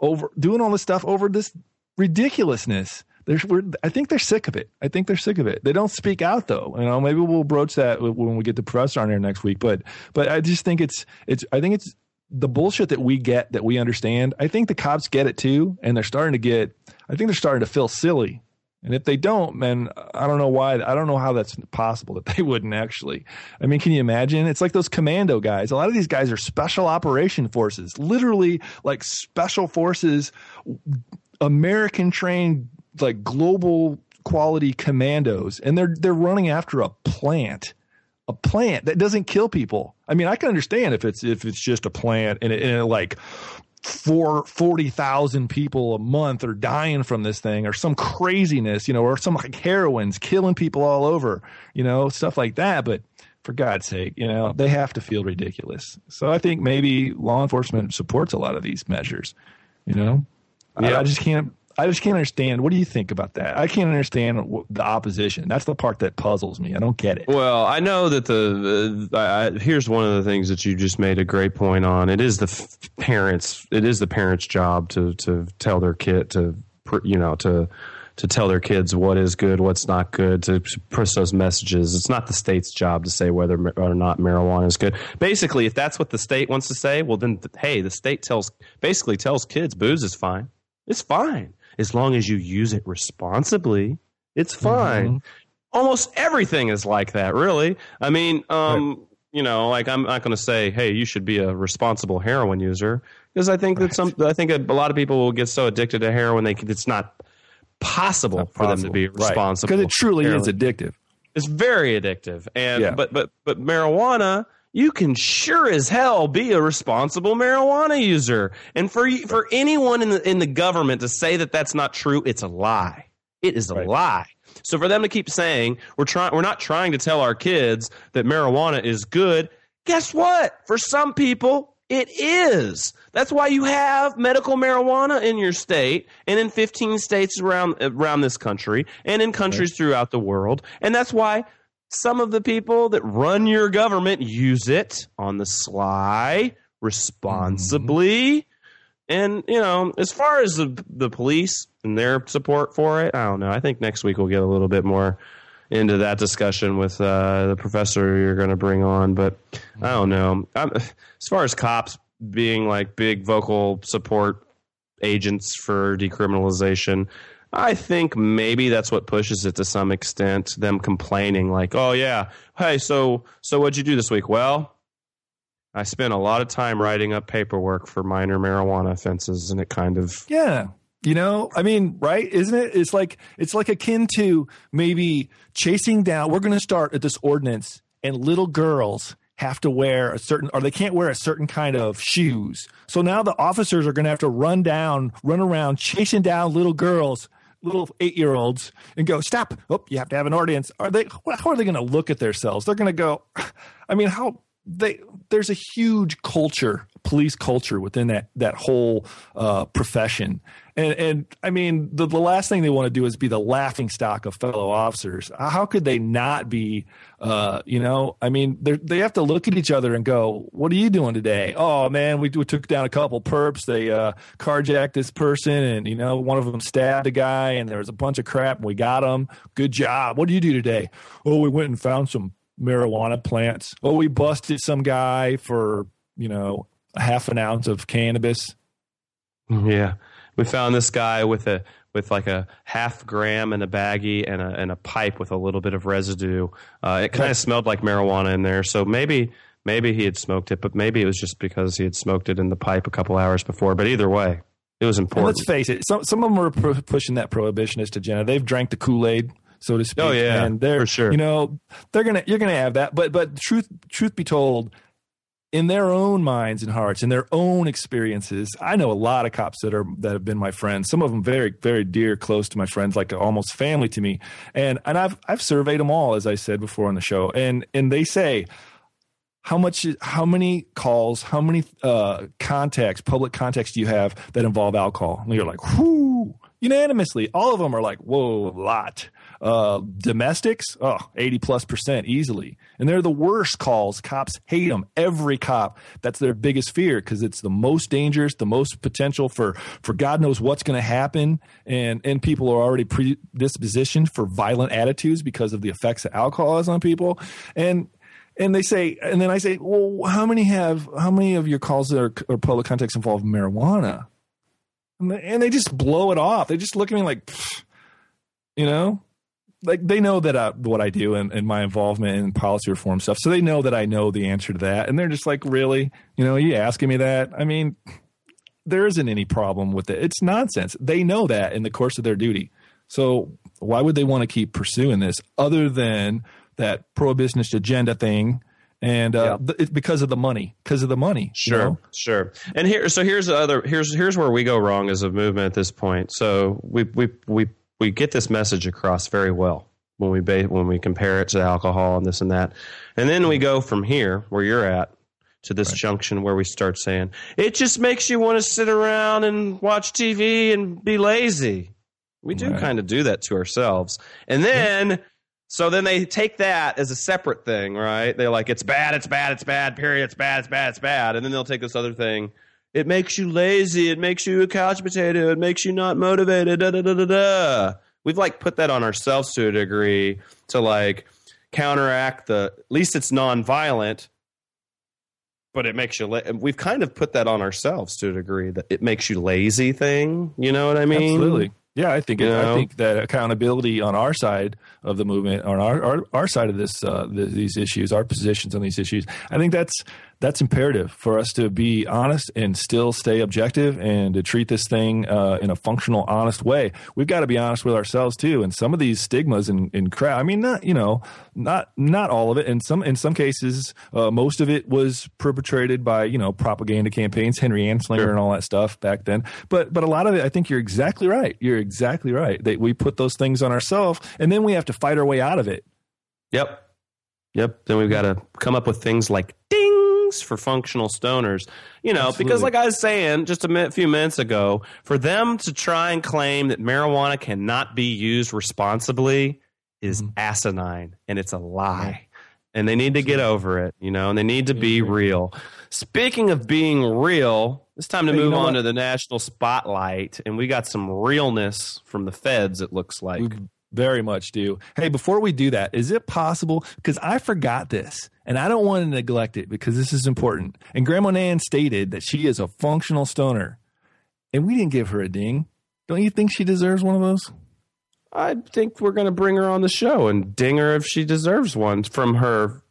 over doing all this stuff over this ridiculousness? They're, I think they're sick of it. I think they're sick of it. They don't speak out though. You know, maybe we'll broach that when we get the professor on here next week. But but I just think it's it's I think it's the bullshit that we get that we understand. I think the cops get it too, and they're starting to get. I think they're starting to feel silly. And if they don't, man, I don't know why. I don't know how that's possible that they wouldn't actually. I mean, can you imagine? It's like those commando guys. A lot of these guys are special operation forces, literally like special forces, American trained like global quality commandos and they're they're running after a plant a plant that doesn't kill people. I mean, I can understand if it's if it's just a plant and it, and it like four forty thousand people a month are dying from this thing or some craziness, you know, or some like heroin's killing people all over, you know, stuff like that. But for God's sake, you know, they have to feel ridiculous. So I think maybe law enforcement supports a lot of these measures. You know, yeah. I, I just can't. I just can't understand. What do you think about that? I can't understand the opposition. That's the part that puzzles me. I don't get it. Well, I know that the uh, I, here's one of the things that you just made a great point on. It is the parents. It is the parents' job to to tell their kid to you know to to tell their kids what is good, what's not good, to, push those messages. It's not the state's job to say whether or not marijuana is good. Basically, if that's what the state wants to say, well, then hey, the state tells basically tells kids booze is fine. It's fine as long as you use it responsibly. It's fine. Mm-hmm. Almost everything is like that, really. I mean, um, right. you know, like I'm not going to say, hey, you should be a responsible heroin user because I think right. that some, I think a, lot of people will get so addicted to heroin they it's not possible not for them to be responsible because right. it truly is addictive. It's very addictive, and yeah. but but but marijuana, you can sure as hell be a responsible marijuana user. And for for anyone in the in the government to say that that's not true, it's a lie. It is a right. lie. So for them to keep saying we're trying, we're not trying to tell our kids that marijuana is good. Guess what? For some people, it is. That's why you have medical marijuana in your state and in 15 states around around this country and in countries right. throughout the world. And that's why some of the people that run your government use it on the sly, responsibly. Mm-hmm. And, you know, as far as the the police and their support for it, I don't know. I think next week we'll get a little bit more into that discussion with uh, the professor you're going to bring on. But I don't know. I'm, as far as cops being like big vocal support agents for decriminalization, I think maybe that's what pushes it to some extent. Them complaining like, "Oh yeah, hey, so so what'd you do this week?" Well, I spent a lot of time writing up paperwork for minor marijuana offenses, and it kind of yeah you know, I mean, right? Isn't it? It's like it's like akin to maybe chasing down. We're going to start at this ordinance, and little girls have to wear a certain, or they can't wear a certain kind of shoes. So now the officers are going to have to run down, run around, chasing down little girls, little eight year olds, and go stop. Oh, you have to have an audience. Are they? How are they going to look at themselves? They're going to go. I mean, how they there's a huge culture police culture within that that whole uh, profession and and I mean the, the last thing they want to do is be the laughing stock of fellow officers. How could they not be uh, you know? I mean they have to look at each other and go what are you doing today? Oh man we, we took down a couple perps. They uh, carjacked this person and you know one of them stabbed a guy and there was a bunch of crap and we got him. Good job. What do you do today? Oh we went and found some marijuana plants. Oh, we busted some guy for, you know, a half an ounce of cannabis. Yeah. We found this guy with a with like a half gram in a baggie and a and a pipe with a little bit of residue. Uh, it kind of smelled like marijuana in there. So maybe maybe he had smoked it, but maybe it was just because he had smoked it in the pipe a couple hours before. But either way, it was important. And let's face it, some some of them were pushing that prohibitionist agenda. They've drank the Kool Aid so to speak. Oh yeah, and they're for sure. You know, they're gonna you're gonna have that. But but truth truth be told, in their own minds and hearts, in their own experiences, I know a lot of cops that are that have been my friends. Some of them very very dear, close to my friends, like almost family to me. And and I've I've surveyed them all, as I said before on the show, and and they say how much how many calls how many uh, contacts public contacts do you have that involve alcohol? And you're like whoo! Unanimously. All of them are like whoa a lot uh, domestics, oh, 80 plus percent easily. And they're the worst calls. Cops hate them. Every cop, that's their biggest fear because it's the most dangerous, the most potential for, for God knows what's going to happen. And, and people are already predispositioned for violent attitudes because of the effects that alcohol has on people. And, and they say, and then I say, well, how many have, how many of your calls that are, are public contacts involve marijuana? And they just blow it off. They just look at me like, you know, like they know that I, what I do and, and, my involvement in policy reform stuff. So they know that I know the answer to that. And they're just like, really? You know, you asking me that? I mean, there isn't any problem with it. It's nonsense. They know that in the course of their duty. So why would they want to keep pursuing this other than that pro business agenda thing and uh, th- it's because of the money because of the money Sure, you know? sure. And here, so here's the other. Here's here's where we go wrong as a movement at this point. So we we we we get this message across very well when we ba- when we compare it to alcohol and this and that, and then we go from here where you're at to this junction where we start saying it just makes you want to sit around and watch TV and be lazy. We do Right. kind of do that to ourselves, and then. So then they take that as a separate thing, right? They're like, it's bad, it's bad, it's bad, period, it's bad, it's bad, it's bad. And then they'll take this other thing. It makes you lazy. It makes you a couch potato. It makes you not motivated. Da, da, da, da, da. We've like put that on ourselves to a degree to like counteract the, at least it's nonviolent, but it makes you, la- we've kind of put that on ourselves to a degree that it makes you lazy thing. You know what I mean? Absolutely. Yeah, I think You I think that accountability on our side of the movement, on our our, our side of this uh, th these issues, our positions on these issues, I think that's that's imperative for us to be honest and still stay objective and to treat this thing uh, in a functional, honest way. We've got to be honest with ourselves too. And some of these stigmas and, and crap. I mean, not you know, not not all of it. In some in some cases, uh, most of it was perpetrated by you know propaganda campaigns, Henry Anslinger and all that stuff back then. But but a lot of it, I think you're exactly right. You're exactly right. That we put those things on ourselves, and then we have to fight our way out of it. Yep. Yep. Then we've got to come up with things like for functional stoners. You know, because like I was saying just a minute, few minutes ago, for them to try and claim that marijuana cannot be used responsibly is Mm-hmm. asinine and it's a lie. And they need to get over it, you know, and they need to be real. Speaking of being real, it's time to Hey, you move know on what? to the national spotlight. And we got some realness from the feds, it looks like. We very much do. Hey, before we do that, is it possible? Because I forgot this, and I don't want to neglect it because this is important. And Grandma Nan stated that she is a functional stoner, and we didn't give her a ding. Don't you think she deserves one of those? I think we're going to bring her on the show and ding her if she deserves one from her.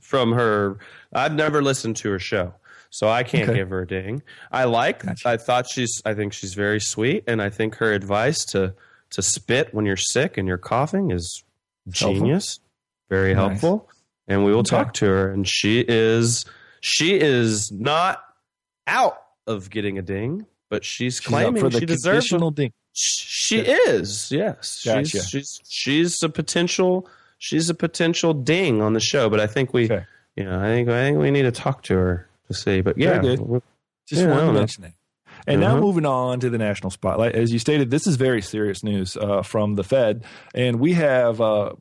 From her, I've never listened to her show, so I can't Okay. give her a ding. I like. I thought she's. I think she's very sweet, and I think her advice to to spit when you're sick and you're coughing is Helpful. genius, very Nice. helpful. And we will Okay. talk to her, and she is she is not out of getting a ding, but she's, She's claiming for the she deserves a ding. she is, yes. Gotcha. She's, she's she's a potential she's a potential ding on the show, but I think we you know, I think I think we need to talk to her to see. But yeah, Very good. Just yeah, I wanted to mention it. And now Mhm. moving on to the national spotlight, as you stated, this is very serious news uh, from the Fed, and we have uh,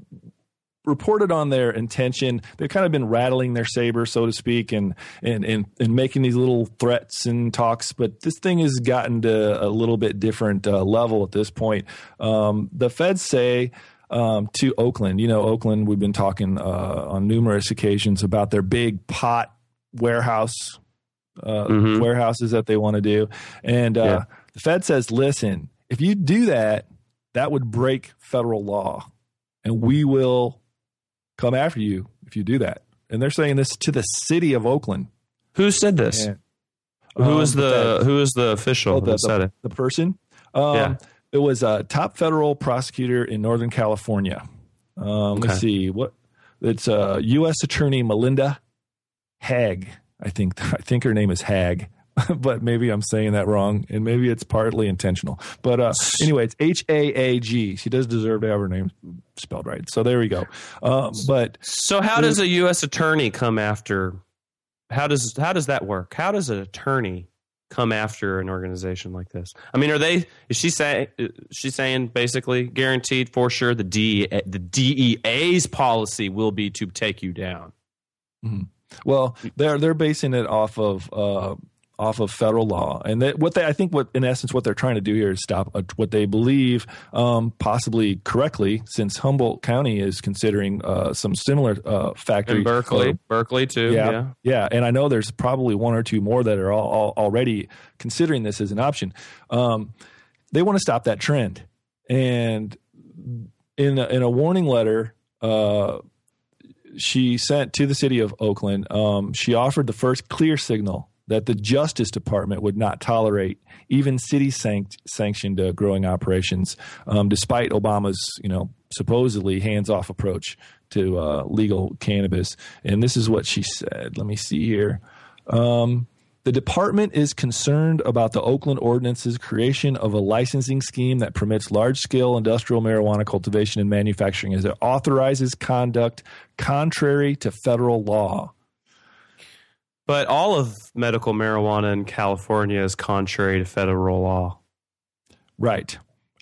reported on their intention. They've kind of been rattling their saber, so to speak, and and and, and making these little threats and talks. But this thing has gotten to a little bit different uh, level at this point. Um, the Feds say. Um, to Oakland, you know, Oakland. We've been talking uh, on numerous occasions about their big pot warehouse uh, Mhm. warehouses that they want to do. And uh, Yeah. the Fed says, listen, if you do that, that would break federal law, and we will come after you if you do that. And they're saying this to the city of Oakland. Who said this? Yeah. Who was Um, the who the official Oh, the, that said the, it? the person. Um, Yeah. It was a top federal prosecutor in Northern California. Um, Okay. Let's see what it's uh, U.S. Attorney Melinda Haag. I think I think her name is Hag, but maybe I'm saying that wrong, and maybe it's partly intentional. But uh, anyway, it's H A A G. She does deserve to have her name spelled right. So there we go. Um, but So how does a U.S. attorney come after? How does how does that work? How does an attorney come after an organization like this? I mean, are they? Is she saying? She's saying basically guaranteed for sure the DEA, the DEA's policy will be to take you down. Well, they're they're basing it off of uh, off of federal law, and that what they I think what in essence what they're trying to do here is stop uh, what they believe, um, possibly correctly, since Humboldt County is considering uh, some similar uh, factory In Berkeley, Berkeley too. yeah, Yeah. yeah, and I know there's probably one or two more that are all, all already considering this as an option. Um, they want to stop that trend, and in a, in a warning letter, uh, she sent to the city of Oakland. Um, she offered the first clear signal that the Justice Department would not tolerate even city sanct- sanctioned uh, growing operations, um, despite Obama's you know supposedly hands off approach to uh, legal cannabis. And this is what she said. Let me see here. Um, the department is concerned about the Oakland ordinance's creation of a licensing scheme that permits large scale industrial marijuana cultivation and manufacturing as it authorizes conduct contrary to federal law. But all of medical marijuana in California is contrary to federal law. Right.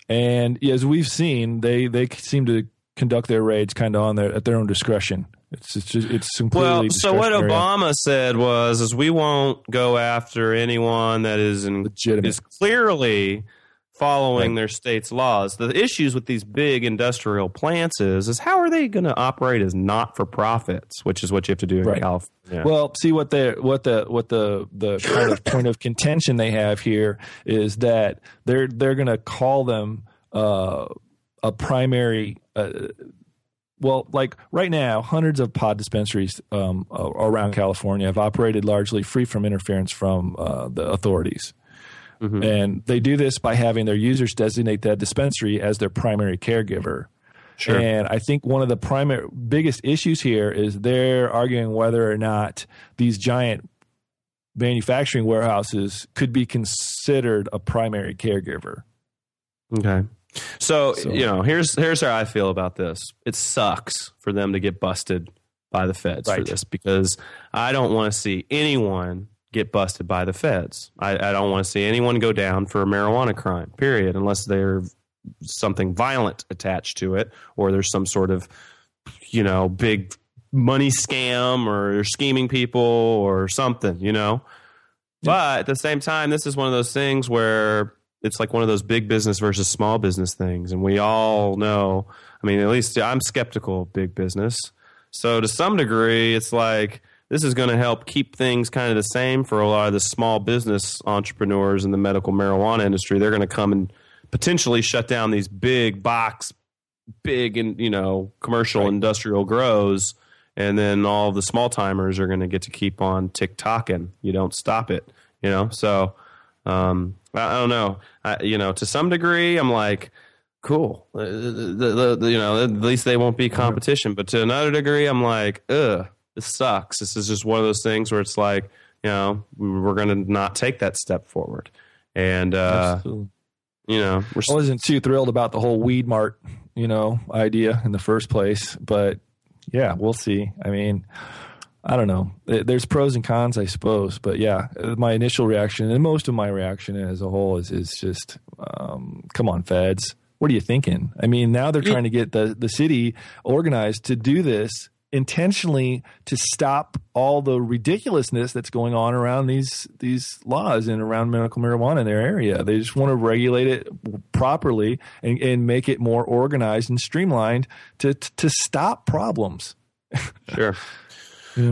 And as we've seen, they, they seem to conduct their raids kind of on their at their own discretion. It's it's just, it's completely well. So what. Obama said was, is we won't go after anyone that is in, Legitimate. is clearly following their state's laws. The issues with these big industrial plants is, is how are they going to operate as not for profits, which is what you have to do in Right. California. Well, see what the what the what the the kind of point of contention they have here is that they're they're going to call them uh, a primary. Uh, well, like right now, hundreds of pod dispensaries um, around California have operated largely free from interference from uh, the authorities. And they do this by having their users designate that dispensary as their primary caregiver. Sure. And I think one of the primary biggest issues here is they're arguing whether or not these giant manufacturing warehouses could be considered a primary caregiver. Okay. So, So- you know, here's here's how I feel about this. It sucks for them to get busted by the feds for this because I don't want to see anyone get busted by the feds. I, I don't want to see anyone go down for a marijuana crime. Period, unless there's something violent attached to it or there's some sort of you know big money scam or you're scheming people or something. You know. But at the same time, this is one of those things where it's like one of those big business versus small business things. And we all know, I mean, at least I'm skeptical of big business. So to some degree, it's like this is going to help keep things kind of the same for a lot of the small business entrepreneurs in the medical marijuana industry. They're going to come and potentially shut down these big box, big and, you know, commercial industrial grows. And then all the small timers are going to get to keep on tick tocking. You don't stop it, you know? So, um, I, don't know. I, you know, to some degree, I'm like, cool. Uh, the, the, the- you know, at least they won't be competition. But to another degree, I'm like, ugh, this sucks. This is just one of those things where it's like, you know, we're going to not take that step forward. And, uh, you know, we're I wasn't too thrilled about the whole weed mart, you know, idea in the first place, but yeah, we'll see. I mean, I don't know. There's pros and cons, I suppose, but yeah, my initial reaction and most of my reaction as a whole is is just, um, come on, feds, what are you thinking? I mean, now they're trying to get the the city organized to do this intentionally to stop all the ridiculousness that's going on around these these laws and around medical marijuana in their area. They just want to regulate it properly and, and make it more organized and streamlined to to, to stop problems. Sure.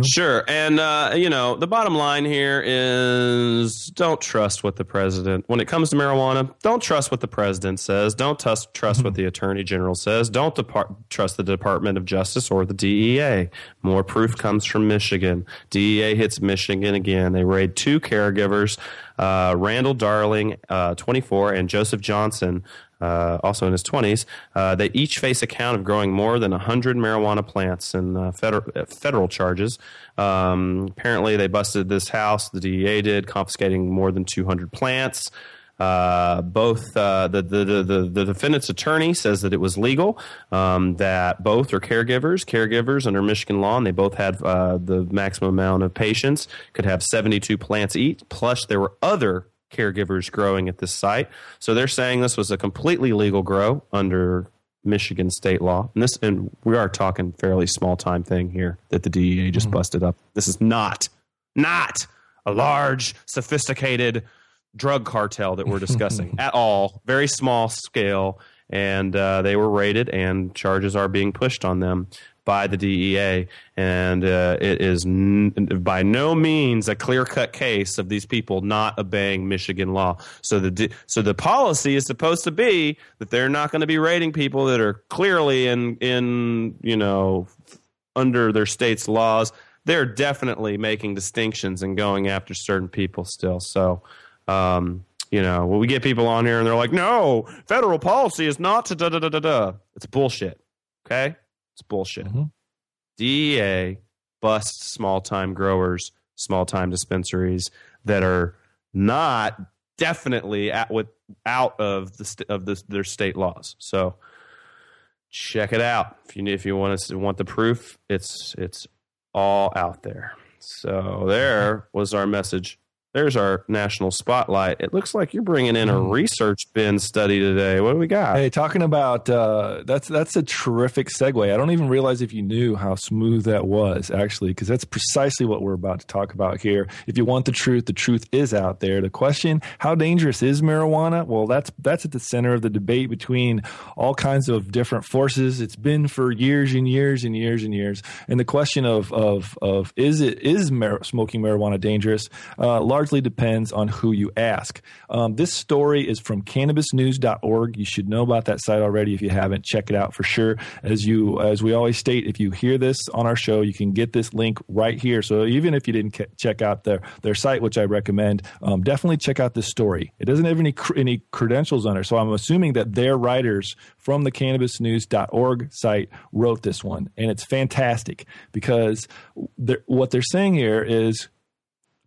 Sure. And, uh, you know, the bottom line here is don't trust what the president, when it comes to marijuana, don't trust what the president says. Don't trust, trust what the attorney general says. Don't depart, trust the Department of Justice or the DEA. More proof comes from Michigan. DEA hits Michigan again. They raid two caregivers, uh, Randall Darling, uh, 24, and Joseph Johnson, uh, also in his 20s. Uh, they each face a count of growing more than 100 marijuana plants and uh, federal, uh, federal charges. Um, apparently, they busted this house, the DEA did, confiscating more than 200 plants. Uh, both uh, the, the, the, the, defendant's attorney says that it was legal, um, that both are caregivers, caregivers under Michigan law, and they both had the maximum amount of patients, could have 72 plants each. Plus, there were other caregivers growing at this site. So they're saying this was a completely legal grow under Michigan state law. And this and we are talking fairly small time thing here that the DEA just busted up. This is not not a large sophisticated drug cartel that we're discussing at all. Very small scale and uh, they were raided and charges are being pushed on them by the DEA, and uh, it is n- by no means a clear-cut case of these people not obeying Michigan law. So the D- so the policy is supposed to be that they're not going to be raiding people that are clearly in in you know under their state's laws. They're definitely making distinctions and going after certain people still. So. Um, you know, when we get people on here and they're like, "No, federal policy is not to da da da da da." It's bullshit. Okay, it's bullshit. Mm-hmm. DEA busts small time growers, small time dispensaries that are not definitely at with out of the st- of the, their state laws. So check it out if you if you want to want the proof. It's it's all out there. So there was our message. There's our national spotlight. It looks like you're bringing in a research bin study today. What do we got? Hey, talking about uh, that's that's a terrific segue. I don't even realize if you knew how smooth that was actually, because that's precisely what we're about to talk about here. If you want the truth, the truth is out there. The question: How dangerous is marijuana? Well, that's that's at the center of the debate between all kinds of different forces. It's been for years and years and years and years. And the question of of of is it is mar- smoking marijuana dangerous? Uh, largely depends on who you ask. Um, this story is from cannabisnews.org. You should know about that site already. If you haven't, check it out for sure. As you as we always state, if you hear this on our show, you can get this link right here. So even if you didn't check out their their site, which I recommend, um, definitely check out this story. It doesn't have any cr- any credentials on it, so I'm assuming that their writers from the cannabisnews.org site wrote this one, and it's fantastic because they're, what they're saying here is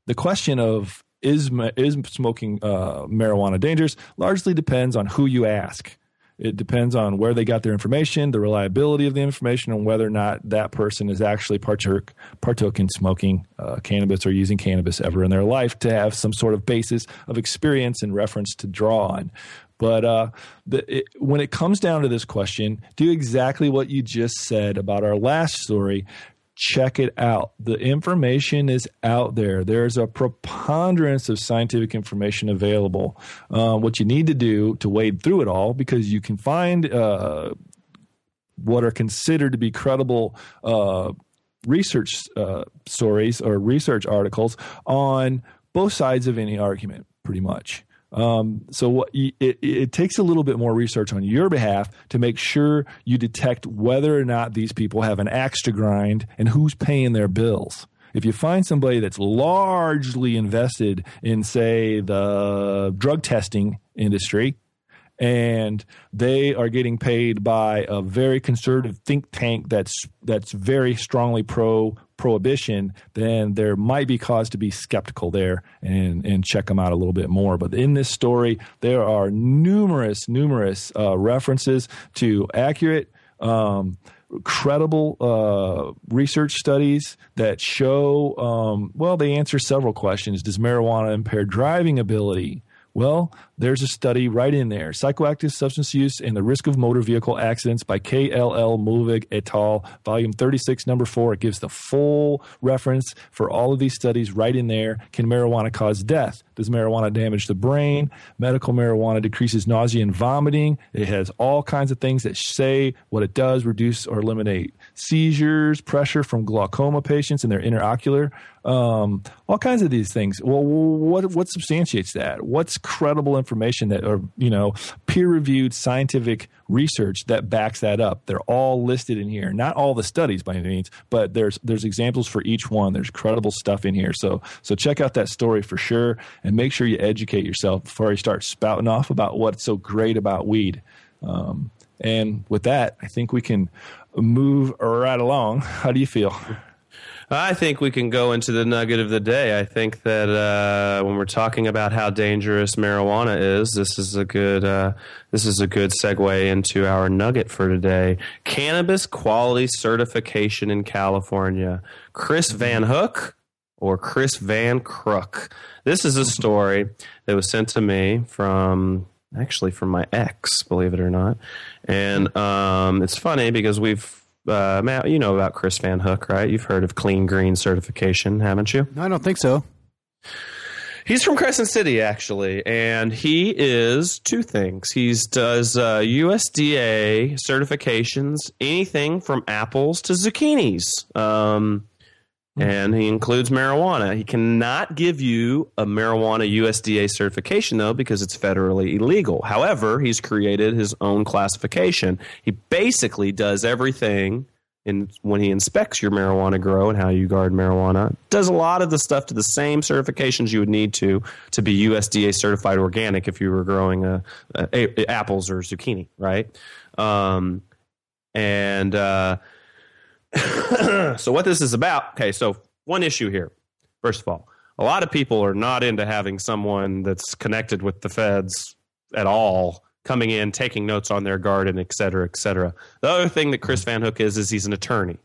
the question of is is smoking uh, marijuana dangerous largely depends on who you ask. It depends on where they got their information, the reliability of the information, and whether or not that person is actually partook partook in smoking uh, cannabis or using cannabis ever in their life to have some sort of basis of experience and reference to draw on. But uh, the, it, when it comes down to this question, do exactly what you just said about our last story check it out. The information is out there. There's a preponderance of scientific information available. Uh, what you need to do to wade through it all, because you can find uh, what are considered to be credible uh, research uh, stories or research articles on both sides of any argument, pretty much. Um, so what, it, it takes a little bit more research on your behalf to make sure you detect whether or not these people have an axe to grind and who's paying their bills. If you find somebody that's largely invested in, say, the drug testing industry, and they are getting paid by a very conservative think tank that's that's very strongly pro prohibition, then there might be cause to be skeptical there and and check them out a little bit more. But in this story, there are numerous numerous uh, references to accurate. Um, credible uh, research studies that show um, well they answer several questions does marijuana impair driving ability well, there's a study right in there Psychoactive Substance Use and the Risk of Motor Vehicle Accidents by KLL Movig et al., volume 36, number four. It gives the full reference for all of these studies right in there. Can marijuana cause death? Does marijuana damage the brain? Medical marijuana decreases nausea and vomiting. It has all kinds of things that say what it does reduce or eliminate seizures, pressure from glaucoma patients and their interocular, um, all kinds of these things. Well, what what substantiates that? What's credible information that, or you know, peer reviewed scientific research that backs that up? They're all listed in here. Not all the studies by any means, but there's there's examples for each one. There's credible stuff in here. So so check out that story for sure, and make sure you educate yourself before you start spouting off about what's so great about weed. Um, and with that, I think we can move right along. How do you feel? I think we can go into the nugget of the day. I think that uh, when we're talking about how dangerous marijuana is, this is a good uh, this is a good segue into our nugget for today. Cannabis quality certification in California. Chris Van Hook or Chris Van Crook. This is a story that was sent to me from actually from my ex, believe it or not. And um, it's funny because we've uh, Matt, you know about Chris Van Hook, right? You've heard of Clean Green certification, haven't you? No, I don't think so. He's from Crescent City, actually, and he is two things. He does uh, USDA certifications, anything from apples to zucchinis. Um, and he includes marijuana. He cannot give you a marijuana USDA certification though because it's federally illegal. However, he's created his own classification. He basically does everything in when he inspects your marijuana grow and how you guard marijuana. Does a lot of the stuff to the same certifications you would need to to be USDA certified organic if you were growing a, a, a apples or zucchini, right? Um, And uh, so, what this is about? Okay, so one issue here. First of all, a lot of people are not into having someone that's connected with the feds at all coming in, taking notes on their garden, et cetera, et cetera. The other thing that Chris Van Hook is, is he's an attorney.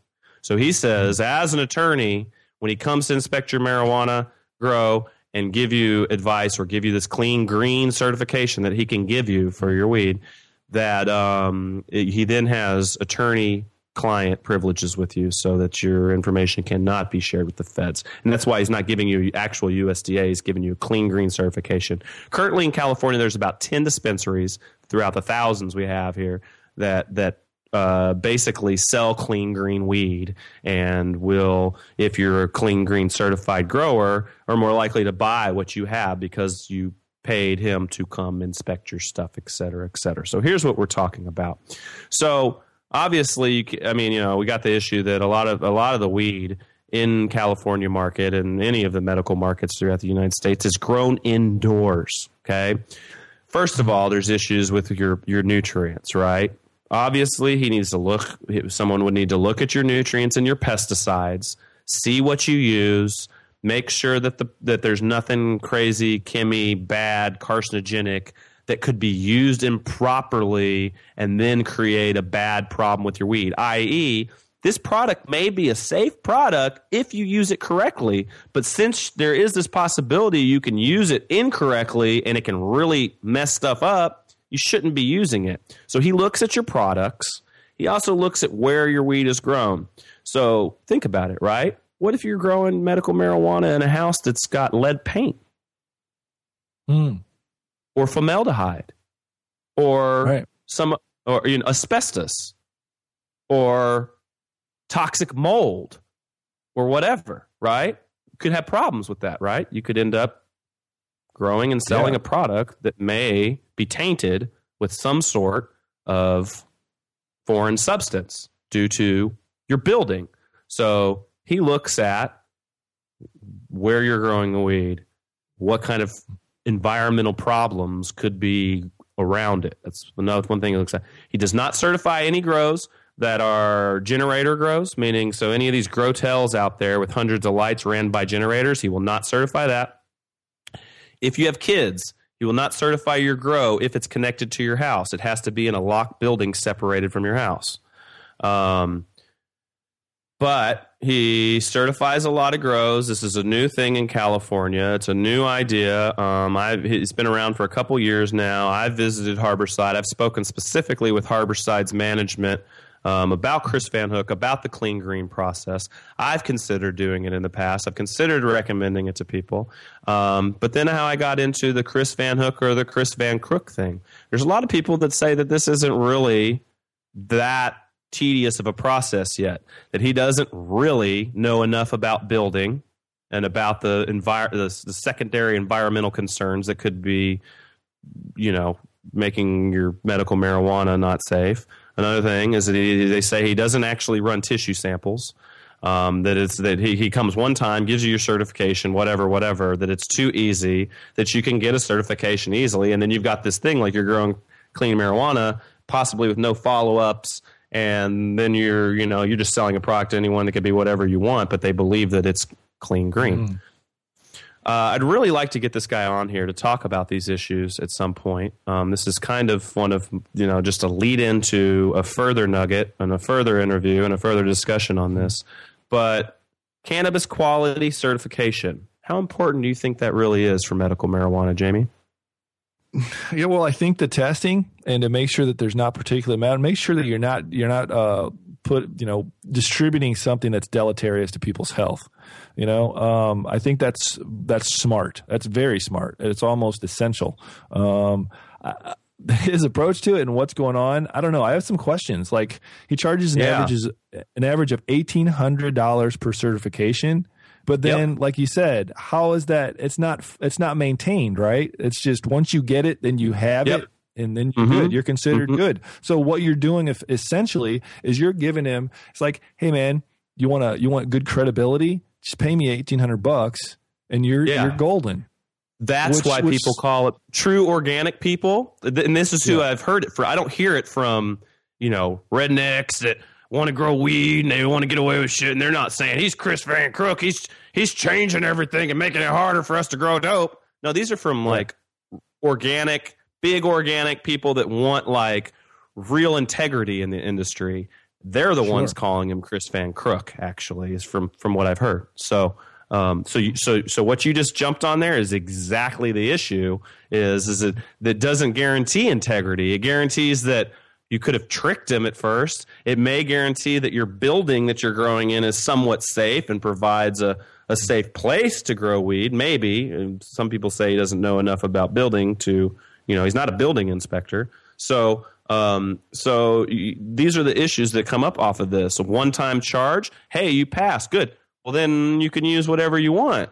So he says, as an attorney, when he comes to inspect your marijuana grow and give you advice or give you this clean green certification that he can give you for your weed, that um, he then has attorney client privileges with you so that your information cannot be shared with the feds. And that's why he's not giving you actual USDA, he's giving you a clean green certification. Currently in California, there's about 10 dispensaries throughout the thousands we have here that, that uh, basically sell clean green weed and will, if you're a clean green certified grower, are more likely to buy what you have because you paid him to come inspect your stuff, et cetera, et cetera. So here's what we're talking about. So obviously, I mean, you know, we got the issue that a lot of a lot of the weed in California market and any of the medical markets throughout the United States is grown indoors. Okay. First of all, there's issues with your your nutrients, right? Obviously, he needs to look. Someone would need to look at your nutrients and your pesticides, see what you use, make sure that the that there's nothing crazy, chemi, bad, carcinogenic that could be used improperly and then create a bad problem with your weed. I.e., this product may be a safe product if you use it correctly, but since there is this possibility you can use it incorrectly and it can really mess stuff up, you shouldn't be using it. So he looks at your products. He also looks at where your weed is grown. So think about it, right? What if you're growing medical marijuana in a house that's got lead paint? Hmm. Or formaldehyde? Or Right. some or you know, asbestos or toxic mold or whatever, right? You could have problems with that, right? You could end up growing and selling Yeah. a product that may be tainted with some sort of foreign substance due to your building. So he looks at where you're growing the weed, what kind of environmental problems could be around it. That's another one thing he looks at. He does not certify any grows that are generator grows, meaning so any of these grow tells out there with hundreds of lights ran by generators, he will not certify that. If you have kids, he will not certify your grow if it's connected to your house. It has to be in a locked building separated from your house. Um, but he certifies a lot of grows. This is a new thing in California. It's a new idea. Um, I've, it's been around for a couple years now. I've visited Harborside. I've spoken specifically with Harborside's management um, about Chris Van Hook, about the clean green process. I've considered doing it in the past. I've considered recommending it to people. Um, but then how I got into the Chris Van Hook or the Chris Van Crook thing. There's a lot of people that say that this isn't really that tedious of a process yet. That he doesn't really know enough about building and about the envir- the, the secondary environmental concerns that could be, you know, making your medical marijuana not safe. Another thing is that he, they say he doesn't actually run tissue samples. Um, that it's that he, he comes one time, gives you your certification, whatever, whatever. That it's too easy that you can get a certification easily, and then you've got this thing like you're growing clean marijuana, possibly with no follow ups, and then you're you know you're just selling a product to anyone that could be whatever you want, but they believe that it's clean green. Uh, I'd really like to get this guy on here to talk about these issues at some point. Um, this is kind of one of, you know, just a lead into a further nugget and a further interview and a further discussion on this. But cannabis quality certification, how important do you think that really is for medical marijuana, Jamie? Yeah, well, I think the testing and to make sure that there's not particulate matter, make sure that you're not you're not uh, put you know distributing something that's deleterious to people's health. You know, um, I think that's that's smart. That's very smart. It's almost essential. Um, I, his approach to it and what's going on, I don't know. I have some questions. Like he charges an Yeah. average is an average of eighteen hundred dollars per certification. But then, like you said, how is that? It's not. It's not maintained, right? It's just once you get it, then you have Yep. it, and then you're Mhm. good. You're considered Mhm. good. So what you're doing, if essentially, is you're giving him. It's like, hey man, you want to you want good credibility? Just pay me eighteen hundred bucks, and you're Yeah. you're golden. That's Which- why which- people call it true organic people. And this is who I've heard it from. I don't hear it from, you know rednecks that want to grow weed and they want to get away with shit, and they're not saying he's Chris Van Crook. He's he's changing everything and making it harder for us to grow dope. No, these are from like organic, big organic people that want like real integrity in the industry. They're the Sure. ones calling him Chris Van Crook. Actually, is from from what I've heard. So. Um, so you, so so what you just jumped on there is exactly the issue. Is is it that doesn't guarantee integrity? It guarantees that you could have tricked him at first. It may guarantee that your building that you're growing in is somewhat safe and provides a, a safe place to grow weed. Maybe some people say he doesn't know enough about building to, you know, he's not a building inspector. So, um, so these are the issues that come up off of this. A one-time charge. Hey, you pass. Good. Well, then you can use whatever you want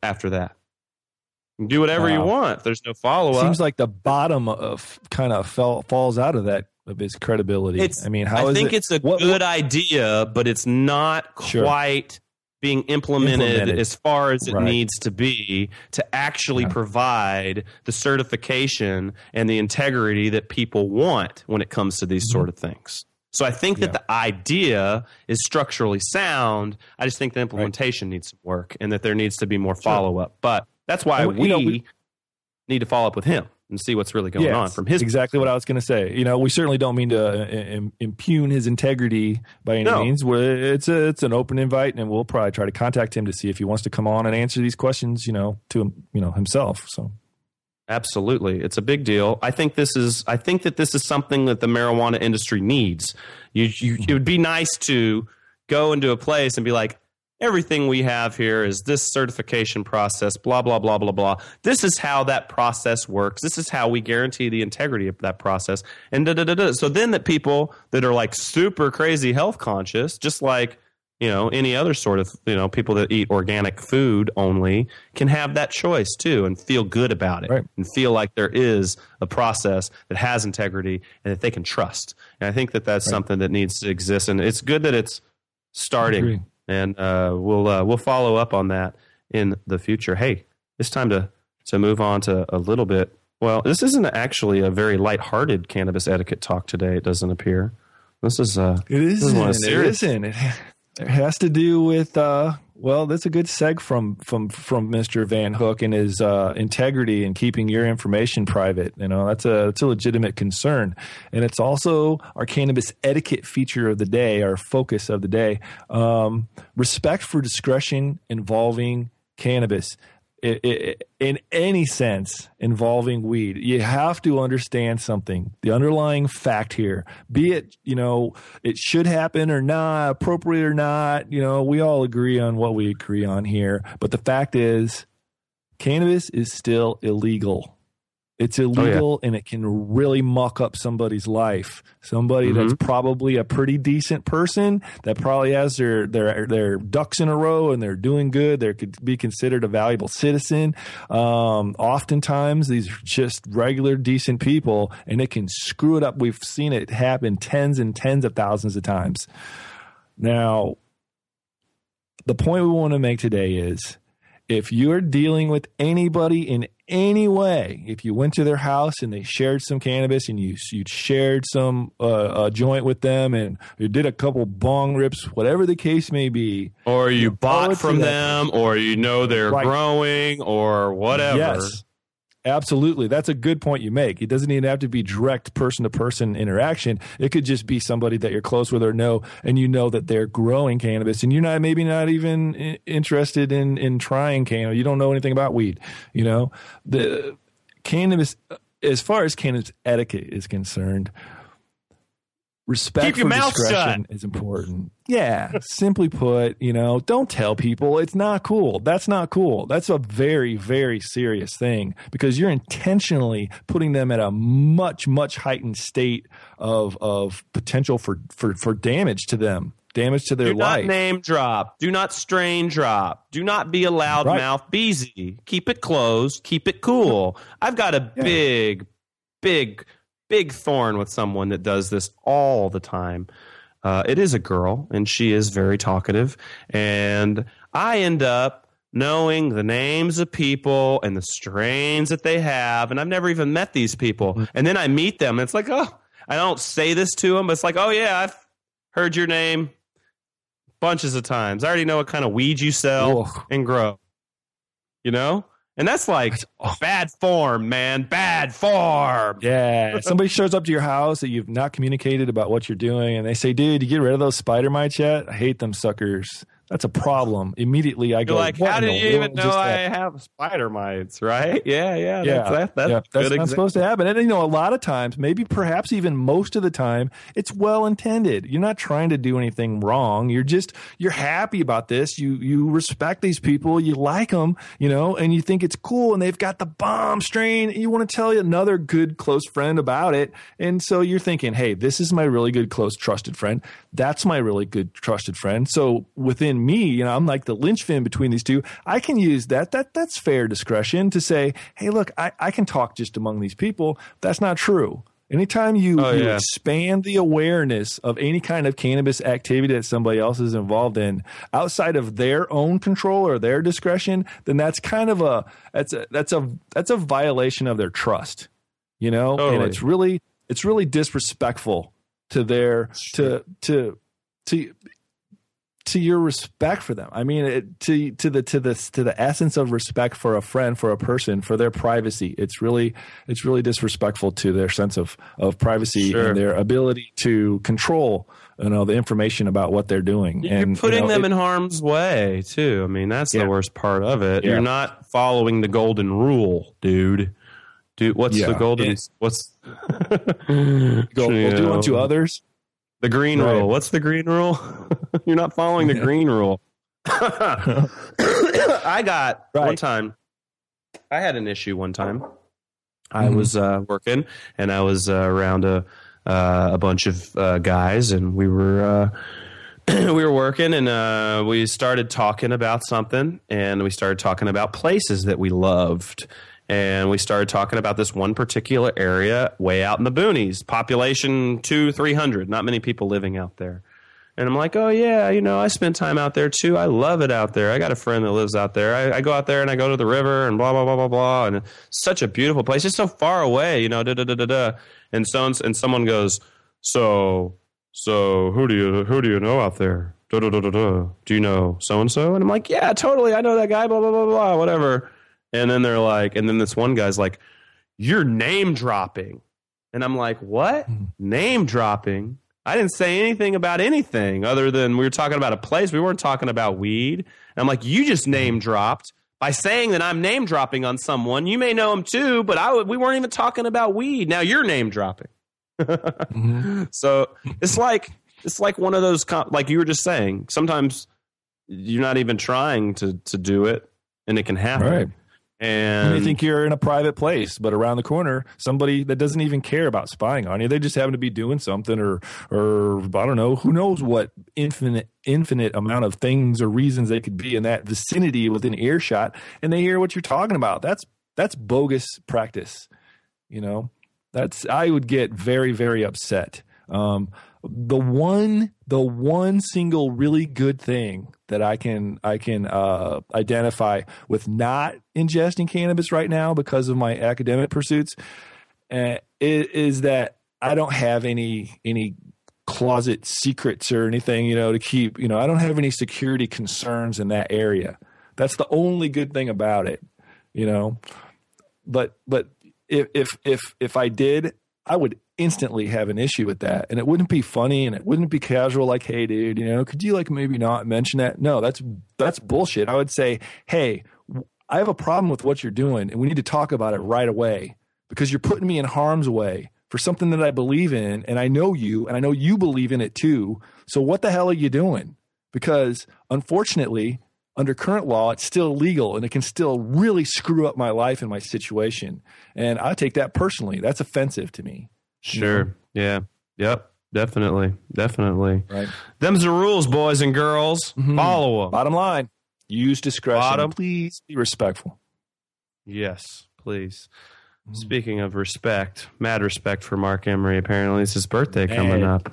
after that. You can Do whatever you want. There's no follow-up. Seems like the bottom of kind of fell falls out of that of his credibility. It's, I mean, how I is think it, it's a good idea, but it's not Sure. quite being implemented, Implemented. as far as it Right. needs to be to actually provide the certification and the integrity that people want when it comes to these Mm-hmm. sort of things. So I think that the idea is structurally sound. I just think the implementation needs some work and that there needs to be more follow up. But that's why And we- you know, we we- need to follow up with him and see what's really going Yeah, on from his exactly what I was going to say. You know, we certainly don't mean to uh, impugn his integrity by any No. means. It's a, it's an open invite, and we'll probably try to contact him to see if he wants to come on and answer these questions. You know, to him, you know himself. So Absolutely. It's a big deal. I think this is I think that this is something that the marijuana industry needs. You, you it would be nice to go into a place and be like everything we have here is this certification process blah blah blah blah blah. This is how that process works. This is how we guarantee the integrity of that process. And da da da da. So then that people that are like super crazy health conscious just like you know any other sort of you know people that eat organic food only can have that choice too and feel good about it and feel like there is a process that has integrity and that they can trust and i think that that's something that needs to exist and it's good that it's starting. And uh, we'll uh, we'll follow up on that in the future hey it's time to to move on to a little bit well this isn't actually a very lighthearted cannabis etiquette talk today it doesn't appear this is uh it this isn't. one It serious. isn't. It, it has to do with. Uh, well, that's a good seg from from from Mr. Van Hook and his uh, integrity and keeping your information private. You know, that's a that's a legitimate concern, and it's also our cannabis etiquette feature of the day, our focus of the day. Um, respect for discretion involving cannabis. I- I- in any sense involving weed, you have to understand something. The underlying fact here, be it, you know, it should happen or not, appropriate or not, you know, we all agree on what we agree on here. But the fact is, cannabis is still illegal. It's illegal and it can really muck up somebody's life. Somebody that's probably a pretty decent person that probably has their their their ducks in a row and they're doing good. They could be considered a valuable citizen. Um, oftentimes, these are just regular decent people, and it can screw it up. We've seen it happen tens and tens of thousands of times. Now, the point we want to make today is if you're dealing with anybody in any way, if you went to their house and they shared some cannabis and you you shared some uh, a joint with them and you did a couple bong rips, whatever the case may be, or you owe bought from that them or you know they're Right. growing or whatever Yes. Absolutely. That's a good point you make. It doesn't even have to be direct person to person interaction. It could just be somebody that you're close with or know, and you know that they're growing cannabis and you're not maybe not even interested in, in trying cannabis. You don't know anything about weed. You know, the cannabis, as far as cannabis etiquette is concerned, respect Keep your for mouth discretion is important. Yeah, simply put, you know, don't tell people it's not cool. That's not cool. That's a very, very serious thing because you're intentionally putting them at a much, much heightened state of of potential for for for damage to them, damage to their do not life. name drop. Do not strain drop. Do not be a loudmouth beezy keep it closed. Keep it cool. I've got a big big big thorn with someone that does this all the time uh, it is a girl and she is very talkative and i end up knowing the names of people and the strains that they have and i've never even met these people and then i meet them and it's like oh I don't say this to them, but it's like, oh yeah, I've heard your name bunches of times. I already know what kind of weed you sell and grow. You know? And that's like bad form, man. Bad form. Yeah. Somebody shows up to your house that you've not communicated about what you're doing, and they say, "Dude, you get rid of those spider mites yet? I hate them suckers." That's a problem. Immediately, I You're go, like, "What how do you even know I happened?" have spider mites, right? Yeah, yeah. yeah, That's, that, that's, yeah, that's not supposed to happen. And you know, a lot of times, maybe perhaps even most of the time, it's well intended. You're not trying to do anything wrong. You're just you're happy about this. You you respect these people. You like them, you know, and you think it's cool. And they've got the bomb strain. And you want to tell another good close friend about it. And so you're thinking, hey, this is my really good close trusted friend. That's my really good trusted friend. So within me, you know, I'm like the linchpin between these two. I can use that. That that's fair discretion to say, hey, look, I, I can talk just among these people. That's not true. Anytime you, Oh, you yeah. expand the awareness of any kind of cannabis activity that somebody else is involved in outside of their own control or their discretion, then that's kind of a that's a that's a that's a violation of their trust. You know? And it's really it's really disrespectful to their to to to to your respect for them. I mean, it, to to the to the to the essence of respect for a friend, for a person, for their privacy. It's really it's really disrespectful to their sense of of privacy Sure. and their ability to control you know the information about what they're doing. You're and you putting know, them it- in harm's way too. I mean, that's Yeah. the worst part of it. Yeah. You're not following the golden rule, dude. Dude, what's Yeah. the golden? What's Go, You we'll do unto others. The green Right. rule. What's the green rule? You're not following the green rule. I got one time. I had an issue one time. I Mhm. was uh, working and I was uh, around a uh, a bunch of uh, guys and we were uh, we were working and uh, we started talking about something and we started talking about places that we loved and we started talking about this one particular area way out in the boonies population two three hundred not many people living out there and i'm like oh yeah you know i spend time out there too i love it out there i got a friend that lives out there i, I go out there and i go to the river and blah blah blah blah blah and it's such a beautiful place it's so far away you know da da da da da and so and someone goes so so who do you who do you know out there? Da, da, da, da, da. Do you know so and so? And I'm like, yeah, totally. I know that guy. Blah blah blah blah. Whatever. And then they're like, and then this one guy's like, you're name dropping. And I'm like, what? Hmm. Name dropping? I didn't say anything about anything other than we were talking about a place. We weren't talking about weed. And I'm like, you just hmm. name dropped by saying that I'm name dropping on someone. You may know him too, but I we weren't even talking about weed. Now you're name dropping. Mm-hmm. So it's like it's like one of those com- like you were just saying. Sometimes you're not even trying to to do it, and it can happen. Right. And you think you're in a private place, but around the corner, somebody that doesn't even care about spying on you. They just happen to be doing something, or, or I don't know, who knows what infinite, infinite amount of things or reasons they could be in that vicinity within earshot, and they hear what you're talking about. That's that's bogus practice. You know, that's I would get very, very upset. Um, the one, the one single really good thing that I can I can uh, identify with not ingesting cannabis right now because of my academic pursuits uh, is, is that I don't have any any closet secrets or anything you know to keep you know I don't have any security concerns in that area. That's the only good thing about it, you know. But but if if if if I did, I would instantly have an issue with that, and it wouldn't be funny, and it wouldn't be casual. Like, hey, dude, you know, could you like maybe not mention that? No, that's that's bullshit. I would say, hey, I have a problem with what you're doing, and we need to talk about it right away because you're putting me in harm's way for something that I believe in, and I know you, and I know you believe in it too. So what the hell are you doing? Because unfortunately, under current law, it's still legal and it can still really screw up my life and my situation. And I take that personally. That's offensive to me. Sure. Yeah. Yep. Definitely. Definitely. Right. Them's the rules, boys and girls. Mm-hmm. Follow them. Bottom line, use discretion. Bottom. Please be respectful. Yes, please. Mm-hmm. Speaking of respect, mad respect for Marc Emery. Apparently, it's his birthday coming up.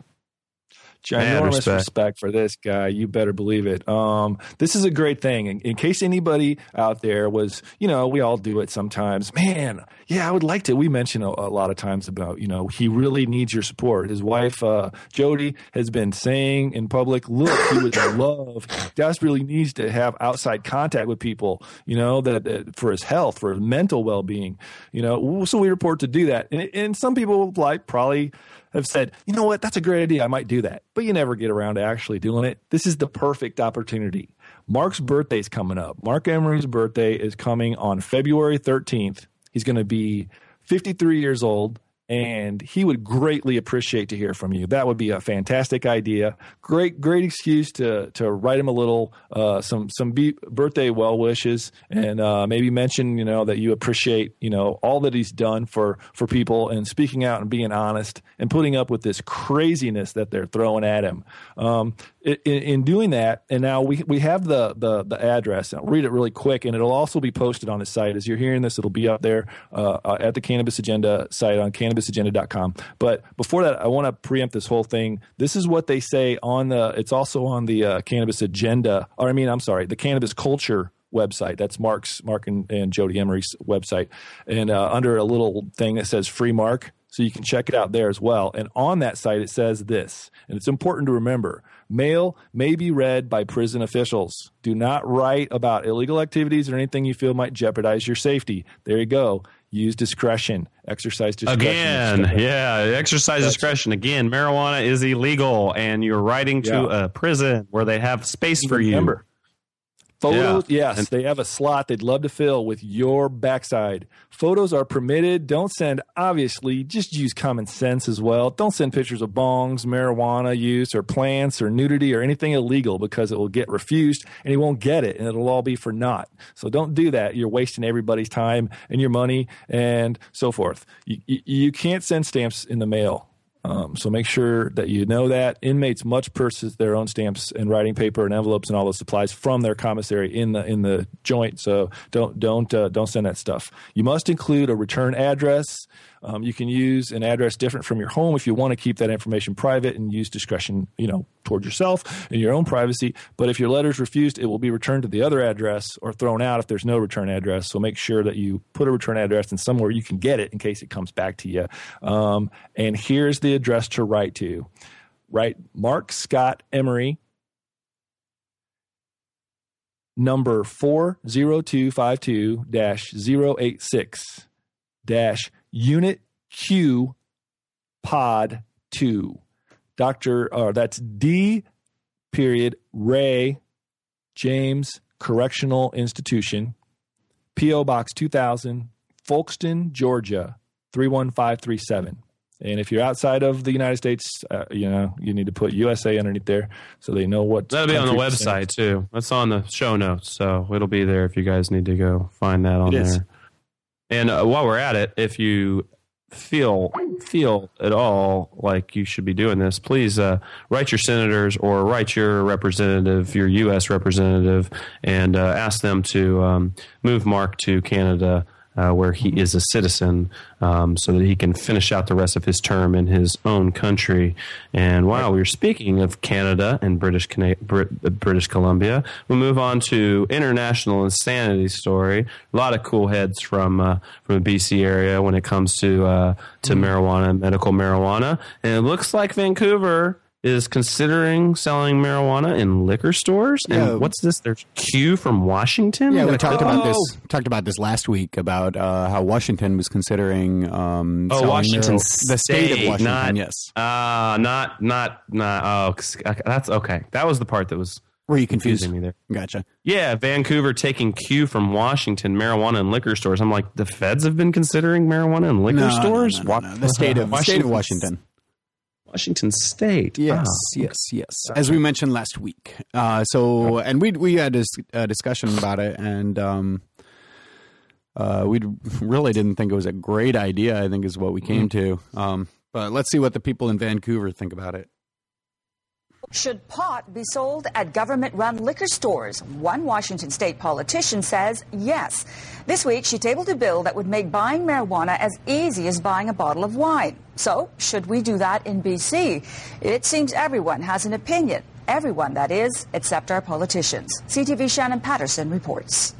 Ginormous respect. respect. for this guy. You better believe it. Um, this is a great thing. In, in case anybody out there was, you know, we all do it sometimes. Man, yeah, I would like to. We mention a, a lot of times about, you know, he really needs your support. His wife, uh, Jodie, has been saying in public, look, he would love, desperately needs to have outside contact with people, you know, that, that for his health, for his mental well being, you know. So we report to do that. And, and some people like probably have said, you know what, that's a great idea. I might do that. But you never get around to actually doing it. This is the perfect opportunity. Marc's birthday is coming up. Marc Emery's birthday is coming on February 13th. He's going to be 53 years old and he would greatly appreciate to hear from you. That would be a fantastic idea. Great, great excuse to to write him a little uh, some some be- birthday well wishes and uh, maybe mention you know that you appreciate you know all that he's done for for people and speaking out and being honest and putting up with this craziness that they're throwing at him. Um, in, in doing that, and now we we have the the the address. I'll read it really quick, and it'll also be posted on his site. As you're hearing this, it'll be up there uh, uh, at the Cannabis Agenda site on cannabisagenda.com. But before that, I want to preempt this whole thing. This is what they say on the. It's also on the uh, Cannabis Agenda, or I mean, I'm sorry, the Cannabis Culture website. That's Marc's Marc and, and Jodie Emery's website, and uh, under a little thing that says "Free Marc." So you can check it out there as well. And on that site, it says this, and it's important to remember mail may be read by prison officials. Do not write about illegal activities or anything you feel might jeopardize your safety. There you go. Use discretion. Exercise discretion. Again, yeah, exercise That's- discretion. Again, marijuana is illegal, and you're writing to Yeah. a prison where they have space for you. Photos, Yeah. yes, they have a slot they'd love to fill with your backside. Photos are permitted. Don't send, obviously, just use common sense as well. Don't send pictures of bongs, marijuana use, or plants, or nudity, or anything illegal because it will get refused and he won't get it and it'll all be for naught. So don't do that. You're wasting everybody's time and your money and so forth. You, you, you can't send stamps in the mail. Um, so make sure that you know that inmates much purchase their own stamps and writing paper and envelopes and all those supplies from their commissary in the in the joint. So don't don't uh, don't send that stuff. You must include a return address. Um, you can use an address different from your home if you want to keep that information private and use discretion, you know, toward yourself and your own privacy. But if your letter is refused, it will be returned to the other address or thrown out if there's no return address. So make sure that you put a return address in somewhere you can get it in case it comes back to you. Um, and here's the address to write to. Write Marc Scott Emery, number 40252 086 dash unit Q pod 2. Dr. Uh, that's D period Ray James Correctional Institution, P.O. Box 2000, Folkston, Georgia 31537. And if you're outside of the United States, uh, you know, you need to put USA underneath there so they know what. That'll be on the country it's in. website too. That's on the show notes, so it'll be there if you guys need to go find that on It is. there. And uh, while we're at it, if you feel feel at all like you should be doing this, please uh, write your senators or write your representative, your U.S. representative, and uh, ask them to um, move Marc to Canada. Uh, where he is a citizen, um, so that he can finish out the rest of his term in his own country. And while we're speaking of Canada and British British Columbia, we move on to international insanity story. A lot of cool heads from uh, from the BC area when it comes to uh, to marijuana, medical marijuana, and it looks like Vancouver is considering selling marijuana in liquor stores. Yeah. And what's this? There's cue from Washington. Yeah, we Like, talked about oh. this. Talked about this last week about uh, how Washington was considering. Um, Oh, selling Washington marijuana- the state of Washington. not, yes. Uh, not, not, not. Oh, 'cause- okay, that's okay. That was the part that was Were you confused? confusing me there. Gotcha. Yeah, Vancouver taking cue from Washington, marijuana and liquor stores. I'm like, the feds have been considering marijuana and liquor No, no, stores. no, no, no. The state of the state of Washington. Washington State. Yes, Ah, yes, yes. As we mentioned last week. Uh, so, and we we had this uh, discussion about it, and um, uh, we really didn't think it was a great idea. I think is what we came to. Um, but let's see what the people in Vancouver think about it. Should pot be sold at government run liquor stores? One Washington state politician says yes. This week, she tabled a bill that would make buying marijuana as easy as buying a bottle of wine. So, should we do that in BC? It seems everyone has an opinion. Everyone, that is, except our politicians. CTV Shannon Patterson reports.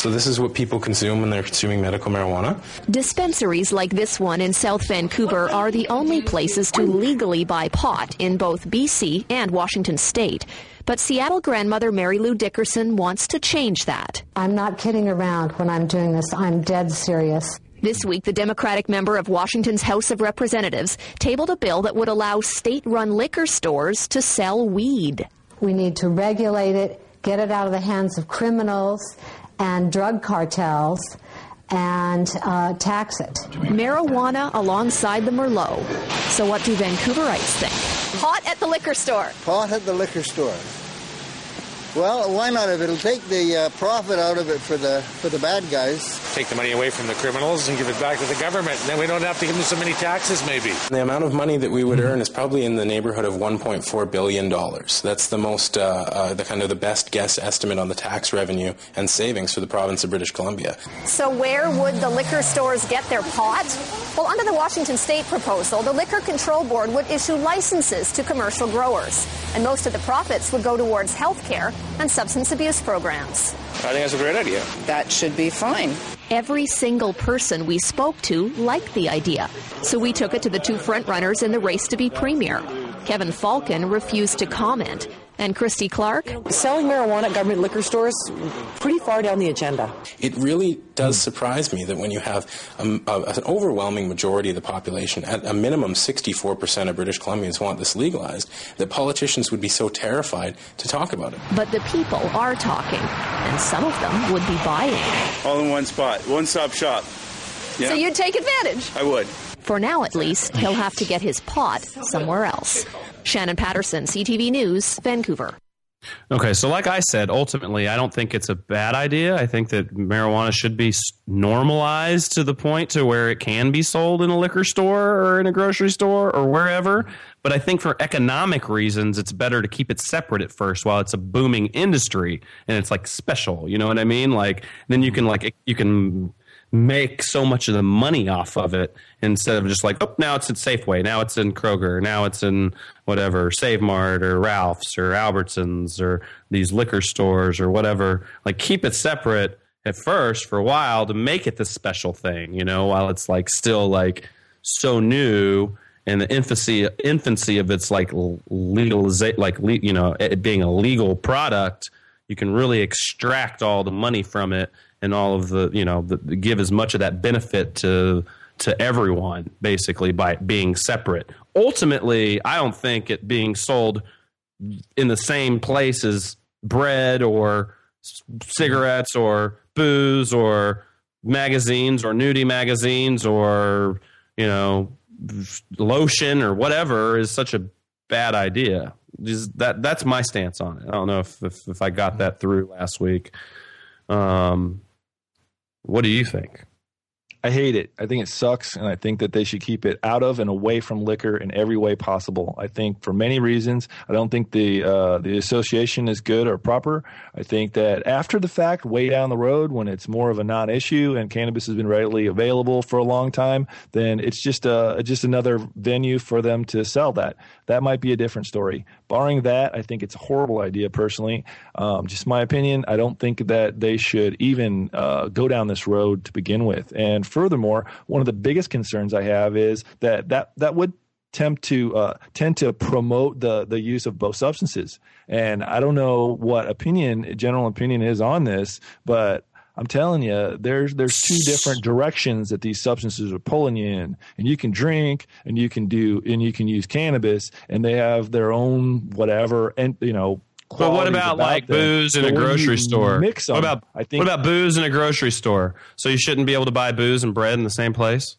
So this is what people consume when they're consuming medical marijuana. Dispensaries like this one in South Vancouver are the only places to legally buy pot in both BC and Washington state. But Seattle grandmother Mary Lou Dickerson wants to change that. I'm not kidding around when I'm doing this. I'm dead serious. This week, the Democratic member of Washington's House of Representatives tabled a bill that would allow state run liquor stores to sell weed. We need to regulate it, get it out of the hands of criminals and drug cartels and uh, tax it. Marijuana alongside the Merlot. So, what do Vancouverites think? Pot at the liquor store. Pot at the liquor store. Well, why not? If it'll take the uh, profit out of it for the for the bad guys. Take the money away from the criminals and give it back to the government. Then we don't have to give them so many taxes, maybe. The amount of money that we would earn is probably in the neighborhood of 1.4 billion dollars. That's the most, uh, uh, the kind of the best guess estimate on the tax revenue and savings for the province of British Columbia. So, where would the liquor stores get their pot? Well, under the Washington State proposal, the Liquor Control Board would issue licenses to commercial growers, and most of the profits would go towards health care and substance abuse programs. I think that's a great idea. That should be fine. Every single person we spoke to liked the idea, so we took it to the two frontrunners in the race to be premier. Kevin Falcon refused to comment, and Christy Clark. Selling marijuana at government liquor stores, pretty far down the agenda. It really does surprise me that when you have um, a, an overwhelming majority of the population, at a minimum 64% of British Columbians want this legalized, that politicians would be so terrified to talk about it. But the people are talking, and some of them would be buying. All in one spot, one stop shop. Yeah. So you'd take advantage? I would. For now, at least, he'll have to get his pot somewhere else. Shannon Patterson, CTV News, Vancouver. Okay, so like I said, ultimately, I don't think it's a bad idea. I think that marijuana should be normalized to the point to where it can be sold in a liquor store or in a grocery store or wherever. But I think for economic reasons, it's better to keep it separate at first while it's a booming industry and it's like special. You know what I mean? Like then you can like you can make so much of the money off of it instead of just like, oh, now it's in Safeway, now it's in Kroger, now it's in whatever, Save Mart or Ralph's or Albertsons or these liquor stores or whatever. Like, keep it separate at first for a while to make it the special thing, you know, while it's like still like so new and the infancy infancy of its like legalization, like you know, it being a legal product, you can really extract all the money from it and all of the you know the, give as much of that benefit to to everyone basically by being separate. Ultimately, I don't think it being sold in the same place as bread or cigarettes or booze or magazines or nudie magazines or you know lotion or whatever is such a bad idea. Just that that's my stance on it. I don't know if if, if I got that through last week. Um, what do you think? I hate it. I think it sucks, and I think that they should keep it out of and away from liquor in every way possible. I think for many reasons, I don't think the uh, the association is good or proper. I think that after the fact, way down the road, when it's more of a non-issue and cannabis has been readily available for a long time, then it's just a just another venue for them to sell that. That might be a different story. Barring that, I think it's a horrible idea. Personally, um, just my opinion. I don't think that they should even uh, go down this road to begin with, and furthermore, one of the biggest concerns I have is that that that would tempt to uh, tend to promote the the use of both substances. And I don't know what opinion general opinion is on this, but I'm telling you, there's there's two different directions that these substances are pulling you in, and you can drink, and you can do, and you can use cannabis, and they have their own whatever, and you know. But what about, about like them. booze in So a grocery store? Mix them, what about I think what about booze in a grocery store? So you shouldn't be able to buy booze and bread in the same place.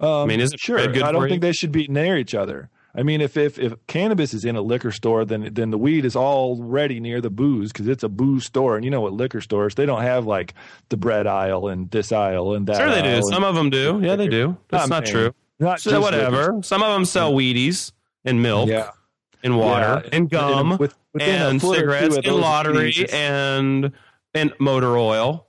Um, I mean, is it sure? I don't think they should be near each other. I mean, if, if if cannabis is in a liquor store, then then the weed is already near the booze because it's a booze store. And you know what liquor stores they don't have like the bread aisle and this aisle and that. Sure, they do. Some of them do. Yeah, they do. That's I'm not true. Not So whatever. liquor. Some of them sell Wheaties. and milk Yeah. and water Yeah, and gum with- and or two cigarettes and lottery pieces. and and motor oil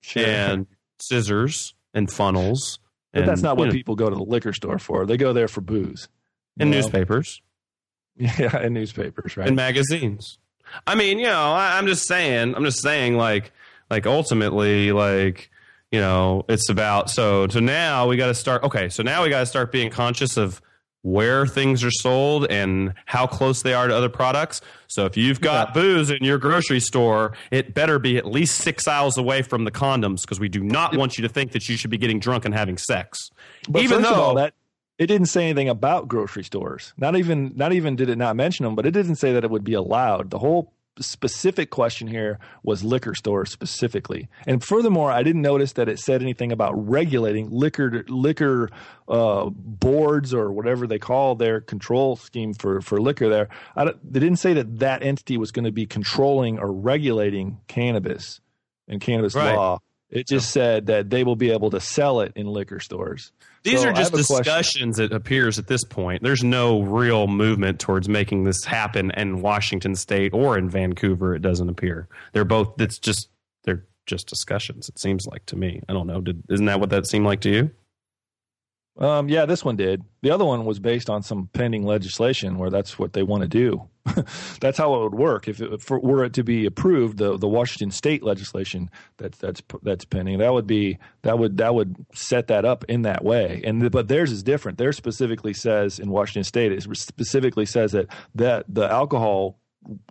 Sure. and scissors and funnels. But and, that's not what know, people go to the liquor store for. They go there for booze. You know? newspapers Yeah, in newspapers, right? In magazines. I mean, you know, I, I'm just saying. I'm just saying, like, like ultimately, like, you know, it's about so. So now we got to start. Okay, so now we got to start being conscious of where things are sold and how close they are to other products. So if you've got booze in your grocery store, it better be at least six aisles away from the condoms because we do not want you to think that you should be getting drunk and having sex. But Even though all, that it didn't say anything about grocery stores. Not even not even did it not mention them, but it didn't say that it would be allowed. The whole specific question here was liquor stores specifically. And furthermore, I didn't notice that it said anything about regulating liquor liquor uh, boards or whatever they call their control scheme for for liquor. There, I don't- they didn't say that that entity was going to be controlling or regulating cannabis and cannabis Right. law. It just said that they will be able to sell it in liquor stores. These So are just a question. discussions, it appears at this point. There's no real movement towards making this happen in Washington State or in Vancouver, it doesn't appear. They're both, it's just, they're just discussions, it seems like to me. I don't know. Did, isn't that what that seemed like to you? Um, yeah, this one did. The other one was based on some pending legislation where that's what they want to do. that's how it would work if it for, were it to be approved. The the Washington State legislation that's that's that's pending. That would be that would that would set that up in that way. And the, but theirs is different. Theirs specifically says in Washington State it specifically says that that the alcohol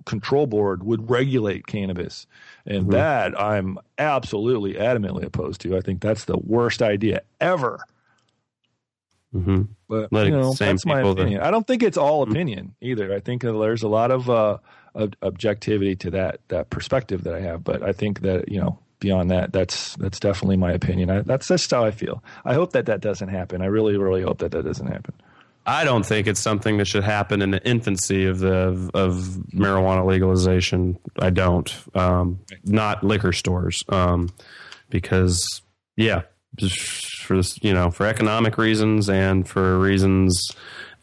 control board would regulate cannabis and Mhm. that i'm absolutely adamantly opposed to i think that's the worst idea ever Mm-hmm. but you know, same that's my people that- opinion. I don't think it's all opinion either. I think there's a lot of uh, ob- objectivity to that that perspective that I have. But I think that you know beyond that, that's that's definitely my opinion. I, that's just how I feel. I hope that that doesn't happen. I really, really hope that that doesn't happen. I don't think it's something that should happen in the infancy of the of, of marijuana legalization. I don't. Um, not liquor stores, um, because yeah, for this, you know, for economic reasons and for reasons,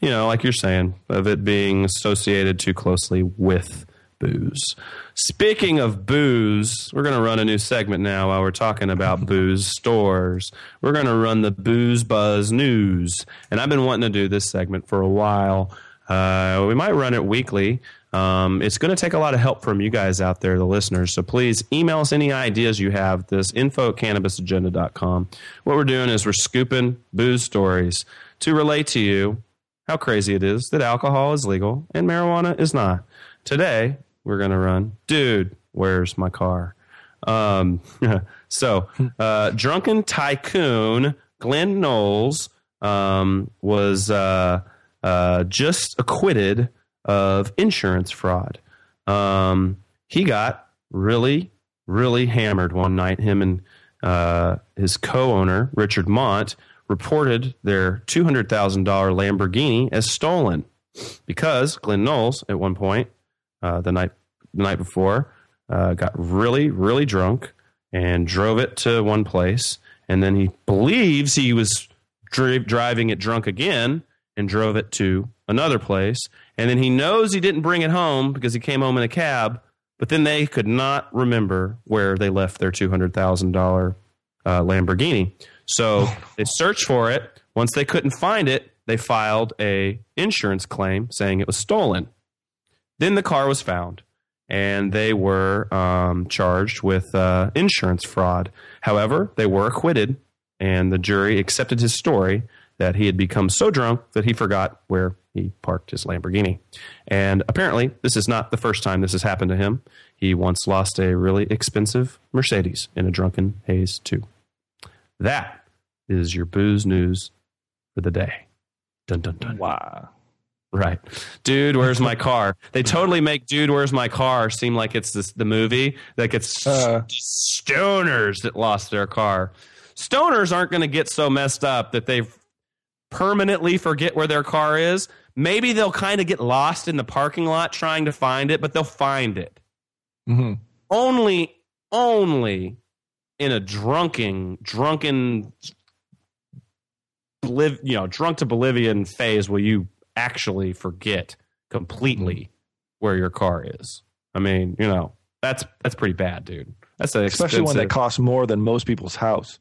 you know, like you're saying, of it being associated too closely with booze. Speaking of booze, we're going to run a new segment now while we're talking about booze stores. We're going to run the Booze Buzz News. And I've been wanting to do this segment for a while. Uh, we might run it weekly. Um, it's going to take a lot of help from you guys out there, the listeners. So please email us any ideas you have. This info at cannabisagenda.com. What we're doing is we're scooping booze stories to relate to you how crazy it is that alcohol is legal and marijuana is not. Today, we're going to run, dude, where's my car? Um, so, uh, drunken tycoon Glenn Knowles um, was uh, uh, just acquitted of insurance fraud. Um, he got really, really hammered one night. Him and uh, his co owner, Richard Mont, reported their $200,000 Lamborghini as stolen because Glenn Knowles, at one point, uh, the night the night before, uh, got really, really drunk and drove it to one place. And then he believes he was dri- driving it drunk again and drove it to another place. And then he knows he didn't bring it home because he came home in a cab. But then they could not remember where they left their two hundred thousand dollar uh, Lamborghini. So they searched for it. Once they couldn't find it, they filed a insurance claim saying it was stolen. Then the car was found, and they were um, charged with uh, insurance fraud. However, they were acquitted, and the jury accepted his story that he had become so drunk that he forgot where he parked his Lamborghini. And apparently, this is not the first time this has happened to him. He once lost a really expensive Mercedes in a drunken haze, too. That is your booze news for the day. Dun dun dun. Wow. Right. Dude, where's my car? They totally make Dude, where's my car seem like it's this, the movie that gets Uh. stoners that lost their car. Stoners aren't going to get so messed up that they permanently forget where their car is. Maybe they'll kind of get lost in the parking lot trying to find it, but they'll find it. Mm-hmm. Only, only in a drunken, drunken, Boliv- you know, drunk to Bolivian phase will you actually forget completely where your car is. I mean, you know, that's that's pretty bad, dude. That's an Especially one that costs more than most people's house.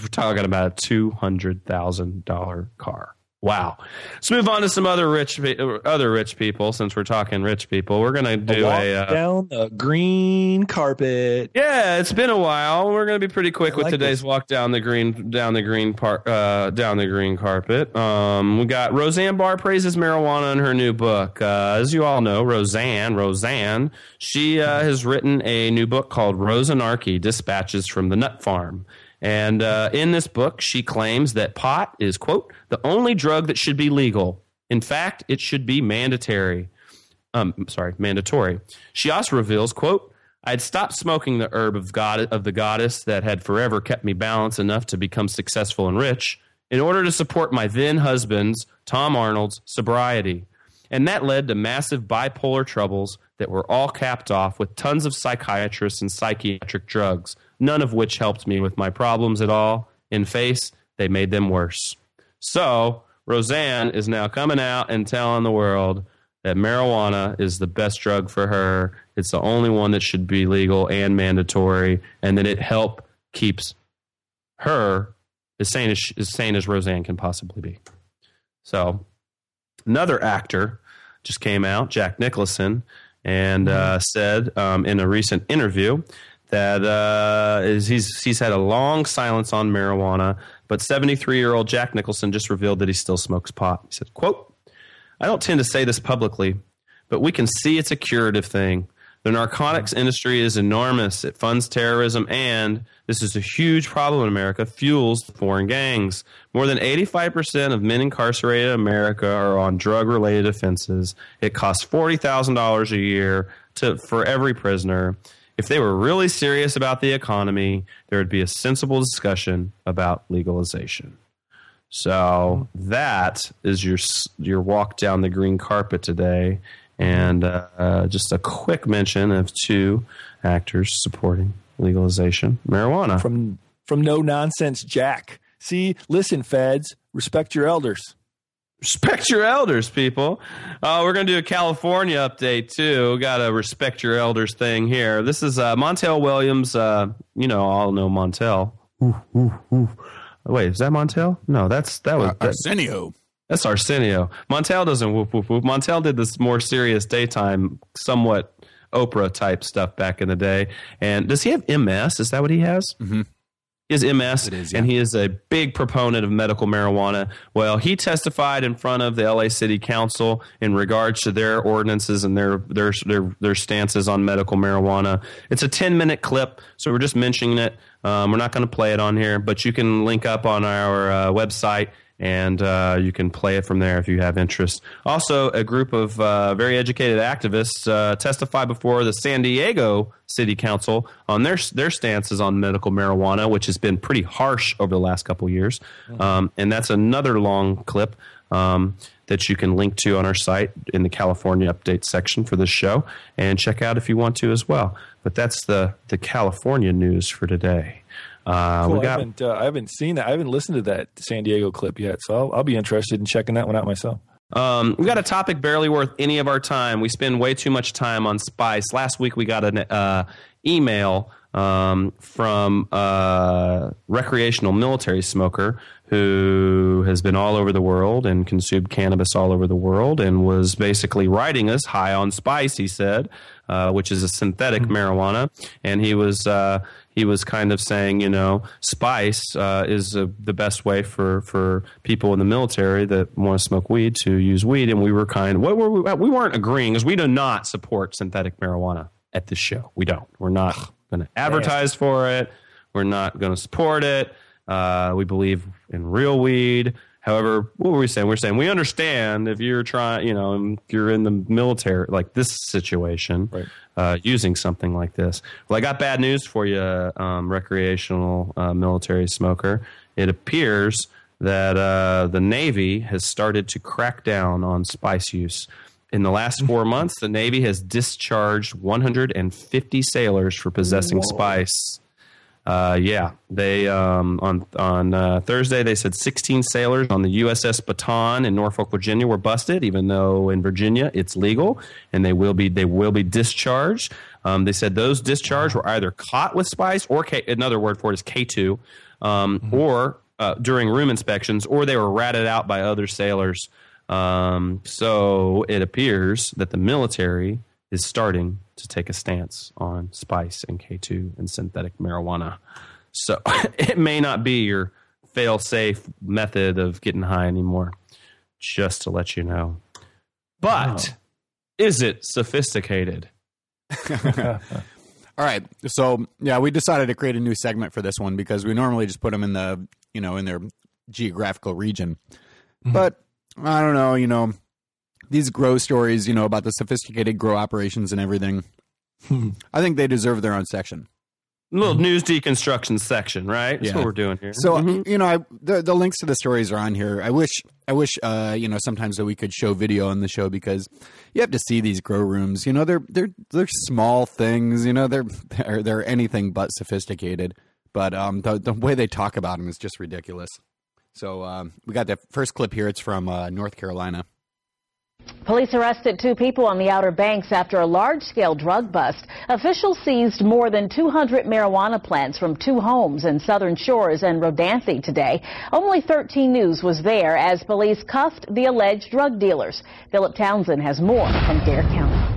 We're talking about a two hundred thousand dollar car. Wow. Let's move on to some other rich other rich people. Since we're talking rich people, we're gonna do walk a uh, down the green carpet. Yeah, it's been a while. We're going to be pretty quick I with like today's walk down the green down the green part uh, down the green carpet. Um, we got Roseanne Barr praises marijuana in her new book. Uh, as you all know, Roseanne Roseanne she uh, has written a new book called Roseannearchy: Dispatches from the Nut Farm. And uh, in this book, she claims that pot is, quote, the only drug that should be legal. In fact, it should be mandatory um, sorry, mandatory. She also reveals, quote, I had stopped smoking the herb of God of the goddess that had forever kept me balanced enough to become successful and rich in order to support my then husband's, Tom Arnold's, sobriety. And that led to massive bipolar troubles that were all capped off with tons of psychiatrists and psychiatric drugs, none of which helped me with my problems at all. In face, they made them worse. So, Roseanne is now coming out and telling the world that marijuana is the best drug for her. It's the only one that should be legal and mandatory, and that it help keeps her as sane as, as sane as Roseanne can possibly be. So, another actor just came out, Jack Nicholson, and uh, said um, in a recent interview that uh, is he's he's had a long silence on marijuana, but 73 year old Jack Nicholson just revealed that he still smokes pot. He said, "quote I don't tend to say this publicly, but we can see it's a curative thing. The narcotics industry is enormous. It funds terrorism and, this is a huge problem in America, fuels the foreign gangs. More than 85% of men incarcerated in America are on drug related offenses. It costs $40,000 a year to, for every prisoner. If they were really serious about the economy, there would be a sensible discussion about legalization. So that is your your walk down the green carpet today, and uh, just a quick mention of two actors supporting legalization marijuana from from no nonsense Jack. See, listen, feds, respect your elders. Respect your elders, people. Uh, we're going to do a California update too. We got a respect your elders thing here. This is uh, Montel Williams. Uh, you know, all know Montel. Ooh, ooh, ooh. Wait, is that Montel? No, that's that was Uh, Arsenio. That's Arsenio. Montel doesn't whoop whoop whoop. Montel did this more serious daytime, somewhat Oprah type stuff back in the day. And does he have MS? Is that what he has? Mm-hmm. Has MS, and he is a big proponent of medical marijuana. Well, he testified in front of the LA City Council in regards to their ordinances and their their their, their stances on medical marijuana. It's a ten minute clip, so we're just mentioning it. Um, we're not going to play it on here, but you can link up on our uh, website and uh, you can play it from there if you have interest. Also, a group of uh, very educated activists uh, testify before the San Diego City Council on their their stances on medical marijuana, which has been pretty harsh over the last couple of years. Um, and that's another long clip. Um, that you can link to on our site in the California update section for this show and check out if you want to as well. But that's the, the California news for today. Uh, Cool, we I haven't uh, I haven't seen that. I haven't listened to that San Diego clip yet, so I'll, I'll be interested in checking that one out myself. Um, we got a topic barely worth any of our time. We spend way too much time on spice. Last week we got an uh, email um, from a recreational military smoker who has been all over the world and consumed cannabis all over the world and was basically writing us high on spice. He said, uh, which is a synthetic marijuana, and he was. Uh, he was kind of saying, you know, spice uh, is uh, the best way for, for people in the military that want to smoke weed to use weed. And we were kind of, what were we, we weren't agreeing because we do not support synthetic marijuana at this show. We don't. We're not going to advertise for it. We're not going to support it. Uh, we believe in real weed. However, what were we saying? We're saying we understand if you're trying, you know, if you're in the military, like this situation, uh, using something like this. Well, I got bad news for you, um, recreational uh, military smoker. It appears that uh, the Navy has started to crack down on spice use. In the last four months, the Navy has discharged 150 sailors for possessing Whoa. spice. Uh, yeah, they um, on on uh, Thursday they said 16 sailors on the USS Bataan in Norfolk, Virginia, were busted. Even though in Virginia it's legal, and they will be they will be discharged. Um, they said those discharged were either caught with spice or K, another word for it is K2, um, Mm-hmm. or uh, during room inspections, or they were ratted out by other sailors. Um, so it appears that the military is starting to take a stance on spice and K2 and synthetic marijuana. So it may not be your fail safe method of getting high anymore, just to let you know. But is it sophisticated? All right. So yeah, we decided to create a new segment for this one because we normally just put them in the you know in their geographical region, mm-hmm. but I don't know. You know, these grow stories, you know, about the sophisticated grow operations and everything. I think they deserve their own section. little news deconstruction section, right? That's Yeah. what we're doing here. So you know, I, the the links to the stories are on here. I wish I wish uh, you know sometimes that we could show video on the show because you have to see these grow rooms. You know, they're they're they're small things. You know, they're they're they're anything but sophisticated. But um, the the way they talk about them is just ridiculous. So um, we got the first clip here. It's from uh, North Carolina. Police arrested two people on the Outer Banks after a large-scale drug bust. Officials seized more than 200 marijuana plants from two homes in Southern Shores and Rodanthe today. Only 13 News was there as police cuffed the alleged drug dealers. Philip Townsend has more from Dare County.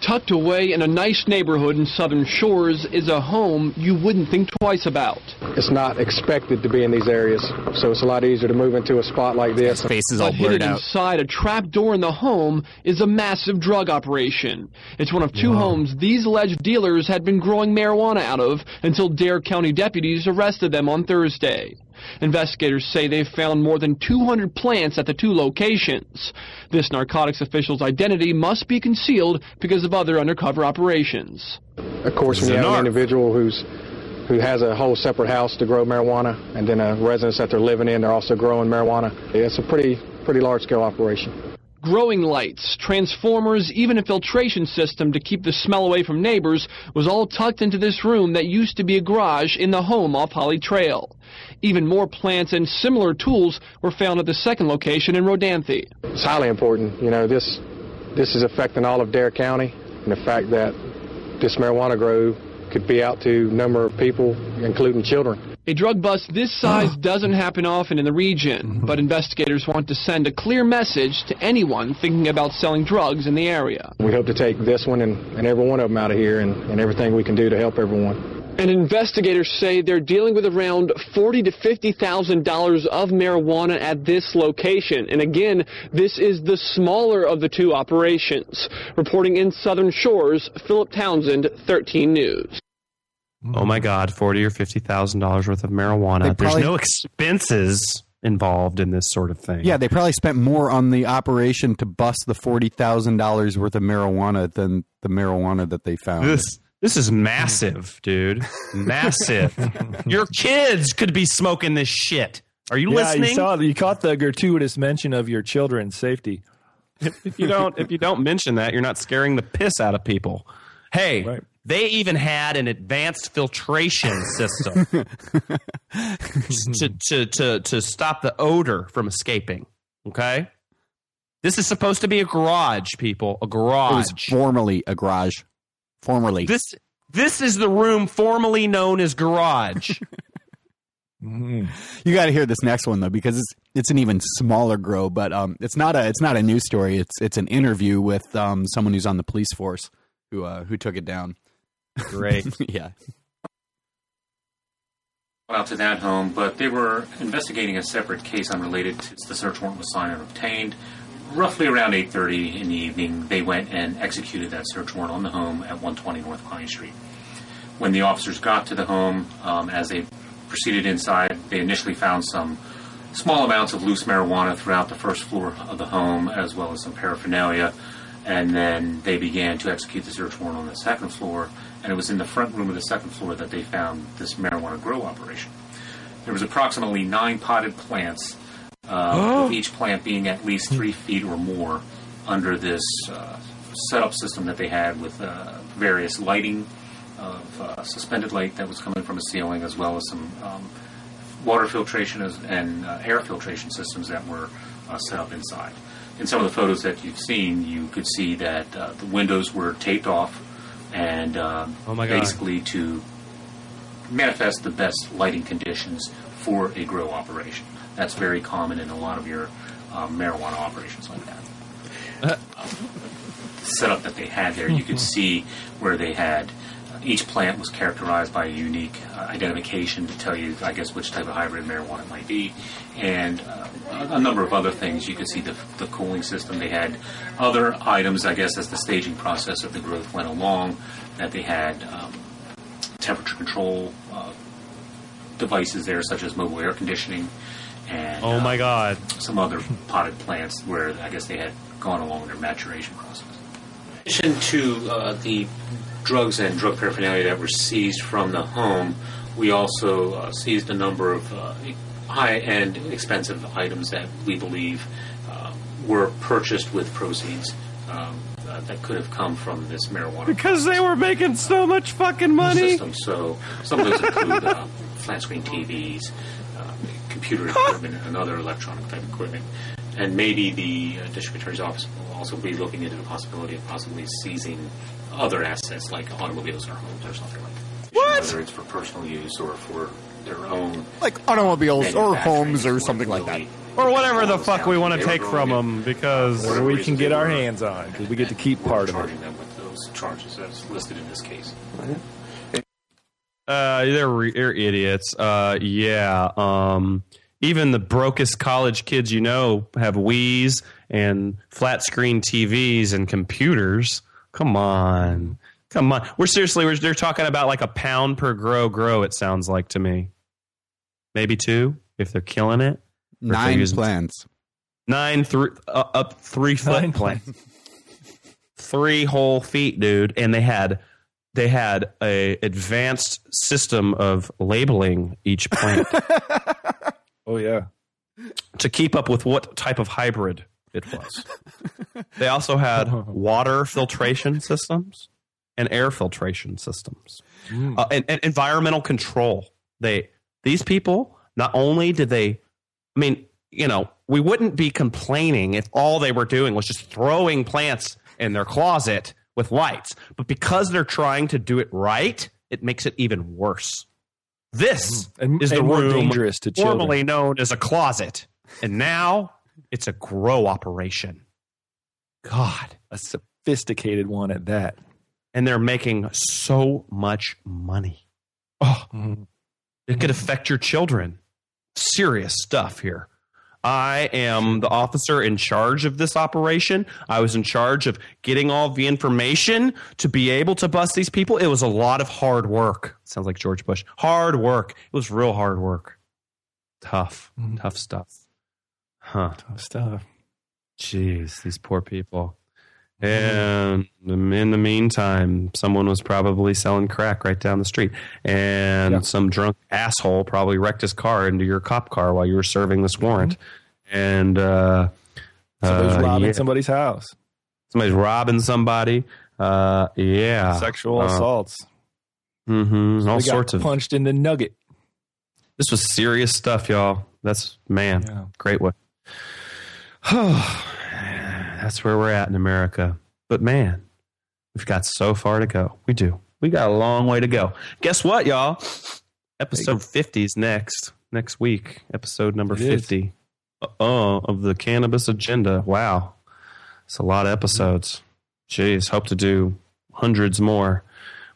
Tucked away in a nice neighborhood in Southern Shores is a home you wouldn't think twice about. It's not expected to be in these areas, so it's a lot easier to move into a spot like this. Face But hidden inside a trap door in the home is a massive drug operation. It's one of two homes these alleged dealers had been growing marijuana out of until Dare County deputies arrested them on Thursday. Investigators say they've found more than 200 plants at the two locations. This narcotics official's identity must be concealed because of other undercover operations. Of course, when you have an individual who's who has a whole separate house to grow marijuana, and then a residence that they're living in, they're also growing marijuana. It's a pretty pretty large scale operation. Growing lights, transformers, even a filtration system to keep the smell away from neighbors was all tucked into this room that used to be a garage in the home off Holly Trail. Even more plants and similar tools were found at the second location in Rodanthe. It's highly important. You know, this this is affecting all of Dare County, and the fact that this marijuana grow could be out to a number of people, including children. A drug bust this size doesn't happen often in the region, but investigators want to send a clear message to anyone thinking about selling drugs in the area. We hope to take this one and, and every one of them out of here and, and everything we can do to help everyone. And investigators say they're dealing with around forty to fifty thousand dollars of marijuana at this location. And again, this is the smaller of the two operations. Reporting in Southern Shores, Philip Townsend, 13 News. Mm-hmm. Oh my God, forty or fifty thousand dollars worth of marijuana. They There's no expenses involved in this sort of thing. Yeah, they probably spent more on the operation to bust the forty thousand dollars worth of marijuana than the marijuana that they found. This this is massive, dude. Massive. Your kids could be smoking this shit. Are you yeah, listening? You saw you caught the gratuitous mention of your children's safety. if you don't if you don't mention that, you're not scaring the piss out of people. Hey, they even had an advanced filtration system to, to to to stop the odor from escaping. Okay, this is supposed to be a garage, people. A garage. It was formerly a garage. Formerly. This this is the room formerly known as garage. You got to hear this next one though because it's it's an even smaller grow, but um, it's not a it's not a news story. It's it's an interview with um someone who's on the police force who uh who took it down. Great. yeah. out to that home, but they were investigating a separate case unrelated to the search warrant was signed and obtained. Roughly around 8:30 in the evening, they went and executed that search warrant on the home at 120 North Pine Street. When the officers got to the home, um, as they proceeded inside, they initially found some small amounts of loose marijuana throughout the first floor of the home, as well as some paraphernalia. And then they began to execute the search warrant on the second floor, and it was in the front room of the second floor that they found this marijuana grow operation. There was approximately nine potted plants, uh, with each plant being at least three feet or more under this uh, setup system that they had with uh, various lighting of uh, suspended light that was coming from a ceiling, as well as some um, water filtration and uh, air filtration systems that were uh, set up inside. In some of the photos that you've seen, you could see that uh, the windows were taped off, and um, Oh basically to manifest the best lighting conditions for a grow operation. That's very common in a lot of your um, marijuana operations like that. the setup that they had there, you could see where they had uh, each plant was characterized by a unique uh, identification to tell you, I guess, which type of hybrid marijuana it might be, and uh, a, a number of other things. You could see the, the cooling system. They had other items, I guess, as the staging process of the growth went along, that they had um, temperature control uh, devices there, such as mobile air conditioning, and Oh my God. some other potted plants where I guess they had gone along their maturation process. In addition to uh, the drugs and drug paraphernalia that were seized from the home, we also uh, seized a number of uh, high-end, expensive items that we believe uh, were purchased with proceeds um, uh, that could have come from this marijuana Because they were making so much fucking money. system. So some of those include uh, flat screen TVs, uh, computer equipment, and other electronic type equipment. And maybe the uh, district attorney's office will also be looking into the possibility of possibly seizing other assets like automobiles or homes or something like that. What? Whether it's for personal use or for their own. Like automobiles or homes or something like that. Or whatever the fuck we want to take from them because Whatever we can get our hands on, because we get to keep part of it. charging them with those charges as listed in this case. Uh, they're, re- they're idiots. Uh, yeah. Um, even the brokest college kids you know have Wii's and flat screen TVs and computers. Come on, come on. We're seriously. We're, they're talking about like a pound per grow. Grow. It sounds like to me. Maybe two if they're killing it. Or if they're Nine using- plants. Nine three uh, up three foot Nine plants. Three whole feet, dude, and they had they had a advanced system of labeling each plant Oh yeah. to keep up with what type of hybrid it was. they also had water filtration systems and air filtration systems uh, and, and environmental control. They these people not only did they, I mean, you know, we wouldn't be complaining if all they were doing was just throwing plants in their closet with lights, but because they're trying to do it right, it makes it even worse. This And- is the room dangerous to children. formerly known as a closet, and now it's a grow operation. God, a sophisticated one at that. And they're making so much money. Oh, it could affect your children. Serious stuff here. I am the officer in charge of this operation. I was in charge of getting all the information to be able to bust these people. It was a lot of hard work. Sounds like George Bush. Hard work. It was real hard work. Tough, mm-hmm. tough stuff. Huh. Tough stuff. Jeez, these poor people. And in the meantime, someone was probably selling crack right down the street, and some drunk asshole probably wrecked his car into your cop car while you were serving this warrant. And uh, Somebody's uh, robbing yeah. somebody's house. Somebody's robbing somebody. Uh, yeah, Sexual Uh, assaults. mhm, all sorts of. punched in the nugget. This was serious stuff, y'all. That's man, great one. Oh that's where we're at in America. But man, we've got so far to go. We do. We got a long way to go. Guess what, y'all? Episode 50 is next. Next week, episode number It is. 50 uh, of the cannabis agenda. Wow. It's a lot of episodes. Jeez, hope to do hundreds more.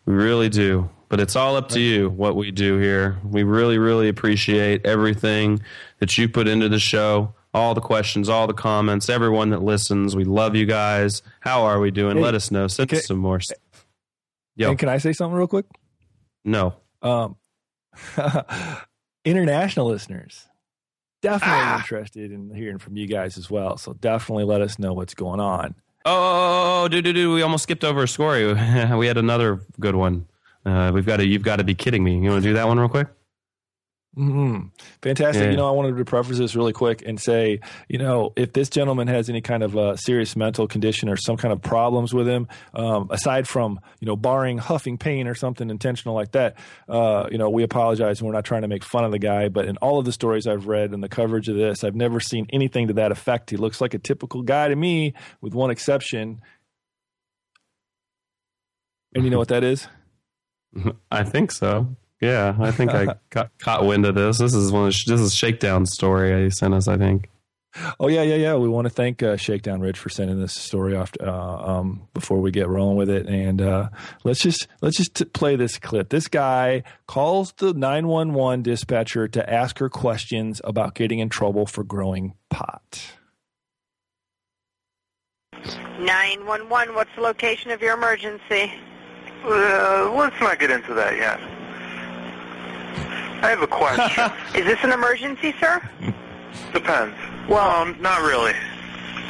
We really do. But it's all up to you what we do here. We really, really appreciate everything that you put into the show, all the questions, all the comments, everyone that listens. We love you guys. How are we doing? Hey, Let us know. Send us some more stuff. Yo, can I say something real quick? no. Um, international listeners definitely Ah. interested in hearing from you guys as well. So definitely let us know what's going on. Oh, dude, dude, dude, we almost skipped over a story. we had another good one. Uh, we've got to, you've got to be kidding me. You want to do that one real quick? Mm-hmm. Fantastic. Yeah. You know, I wanted to preface this really quick and say, you know, if this gentleman has any kind of uh, serious mental condition or some kind of problems with him, um, aside from, you know, barring huffing pain or something intentional like that, uh, you know, we apologize and we're not trying to make fun of the guy. But in all of the stories I've read and the coverage of this, I've never seen anything to that effect. He looks like a typical guy to me, with one exception. And you know what that is? I think so. Yeah, I think I caught, caught wind of this. This is one. Of, this is Shakedown story he sent us. I think. Oh yeah, yeah, yeah. We want to thank uh, Shakedown Rich for sending this story off uh, um, before we get rolling with it. And uh, let's just let's just t- play this clip. This guy calls the nine one one dispatcher to ask her questions about getting in trouble for growing pot. 911, what's the location of your emergency? Uh, let's not get into that yet. I have a question. Is this an emergency, sir? Depends. Well, um, not really.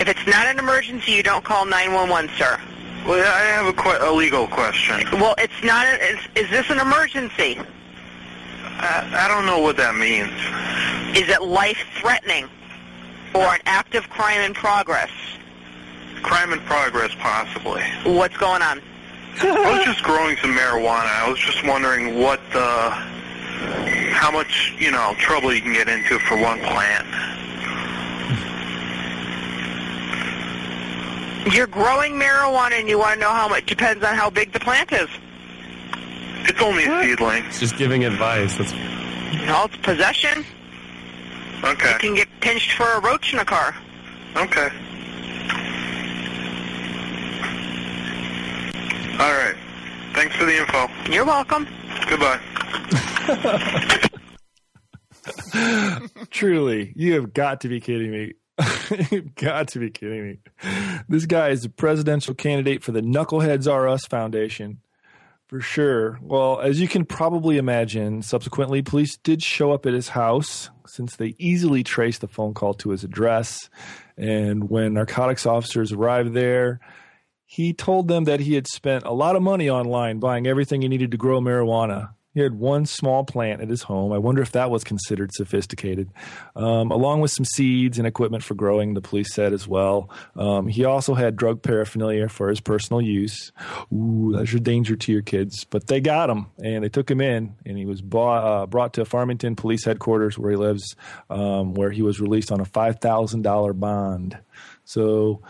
If it's not an emergency, you don't call 911, sir. Well, I have a, que- a legal question. Well, it's not. A, is, is this an emergency? I, I don't know what that means. Is it life-threatening or an active crime in progress? Crime in progress, possibly. What's going on? I was just growing some marijuana. I was just wondering what the, how much, you know, trouble you can get into for one plant. You're growing marijuana and you want to know how much. Depends on how big the plant is. It's only a seedling. It's just giving advice. That's No, it's possession. Okay. You can get pinched for a roach in a car. Okay. All right. Thanks for the info. You're welcome. Goodbye. Truly, you have got to be kidding me. You've got to be kidding me. This guy is a presidential candidate for the Knuckleheads R Us Foundation. For sure. Well, as you can probably imagine, subsequently, police did show up at his house since they easily traced the phone call to his address. And when narcotics officers arrived there, he told them that he had spent a lot of money online buying everything he needed to grow marijuana. He had one small plant at his home. I wonder if that was considered sophisticated, um, along with some seeds and equipment for growing, the police said as well. Um, he also had drug paraphernalia for his personal use. Ooh, that's a danger to your kids. But they got him and they took him in, and he was bought, uh, brought to Farmington Police Headquarters where he lives, um, where he was released on a $5,000 bond. So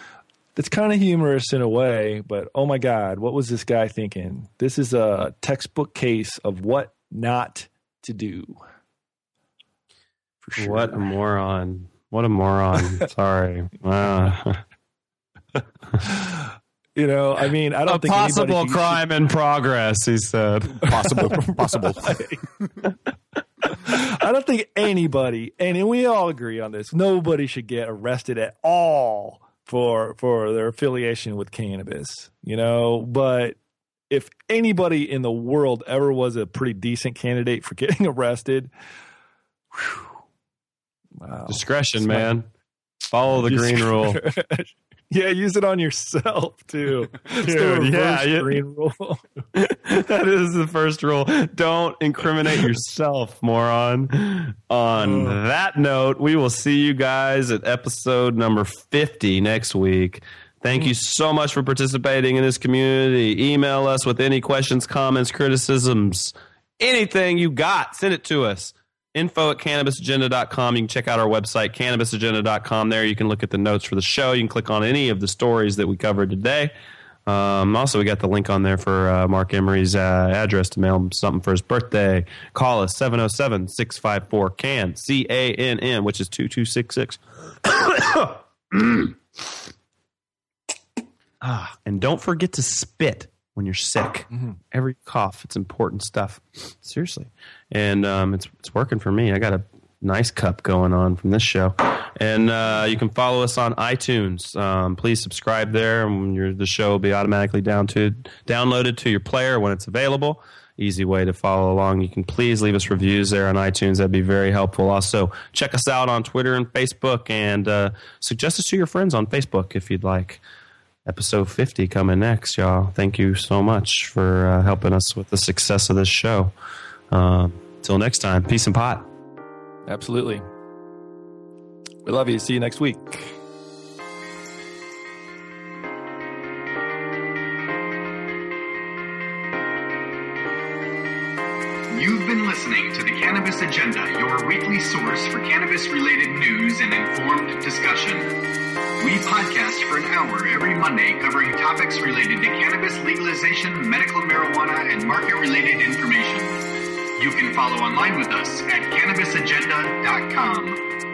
that's kind of humorous in a way, but oh my God, what was this guy thinking? This is a textbook case of what not to do. For sure. What a moron. What a moron. Sorry. Wow. You know, I mean, I don't a think possible anybody- crime in progress, he said. Possible. possible. I don't think anybody, and we all agree on this, nobody should get arrested at all for for their affiliation with cannabis. You know, but if anybody in the world ever was a pretty decent candidate for getting arrested, whew, wow. Discretion, man. Follow the green rule. yeah, use it on yourself too. Dude, yeah, yeah. rule. that is the first rule. Don't incriminate yourself, moron. On that note, we will see you guys at episode number 50 next week. Thank you mm. so much for participating in this community. Email us with any questions, comments, criticisms, anything you got. Send it to us. Info at cannabisagenda.com. You can check out our website, cannabisagenda.com. There you can look at the notes for the show. You can click on any of the stories that we covered today. Um, also, we got the link on there for uh, Marc Emery's uh, address to mail him something for his birthday. Call us 707 654 CAN, C A N N, which is 2266. ah, and don't forget to spit when you're sick. Every cough, it's important stuff. Seriously. And um, it's, it's working for me. I got a nice cup going on from this show. And uh, you can follow us on iTunes. Um, please subscribe there, and your, the show will be automatically down to, downloaded to your player when it's available. Easy way to follow along. You can please leave us reviews there on iTunes. That'd be very helpful. Also, check us out on Twitter and Facebook, and uh, suggest us to your friends on Facebook if you'd like. Episode 50 coming next, y'all. Thank you so much for uh, helping us with the success of this show. Uh, till next time, peace and pot. Absolutely. We love you. See you next week. Cannabis Agenda, your weekly source for cannabis related news and informed discussion. We podcast for an hour every Monday covering topics related to cannabis legalization, medical marijuana, and market related information. You can follow online with us at cannabisagenda.com.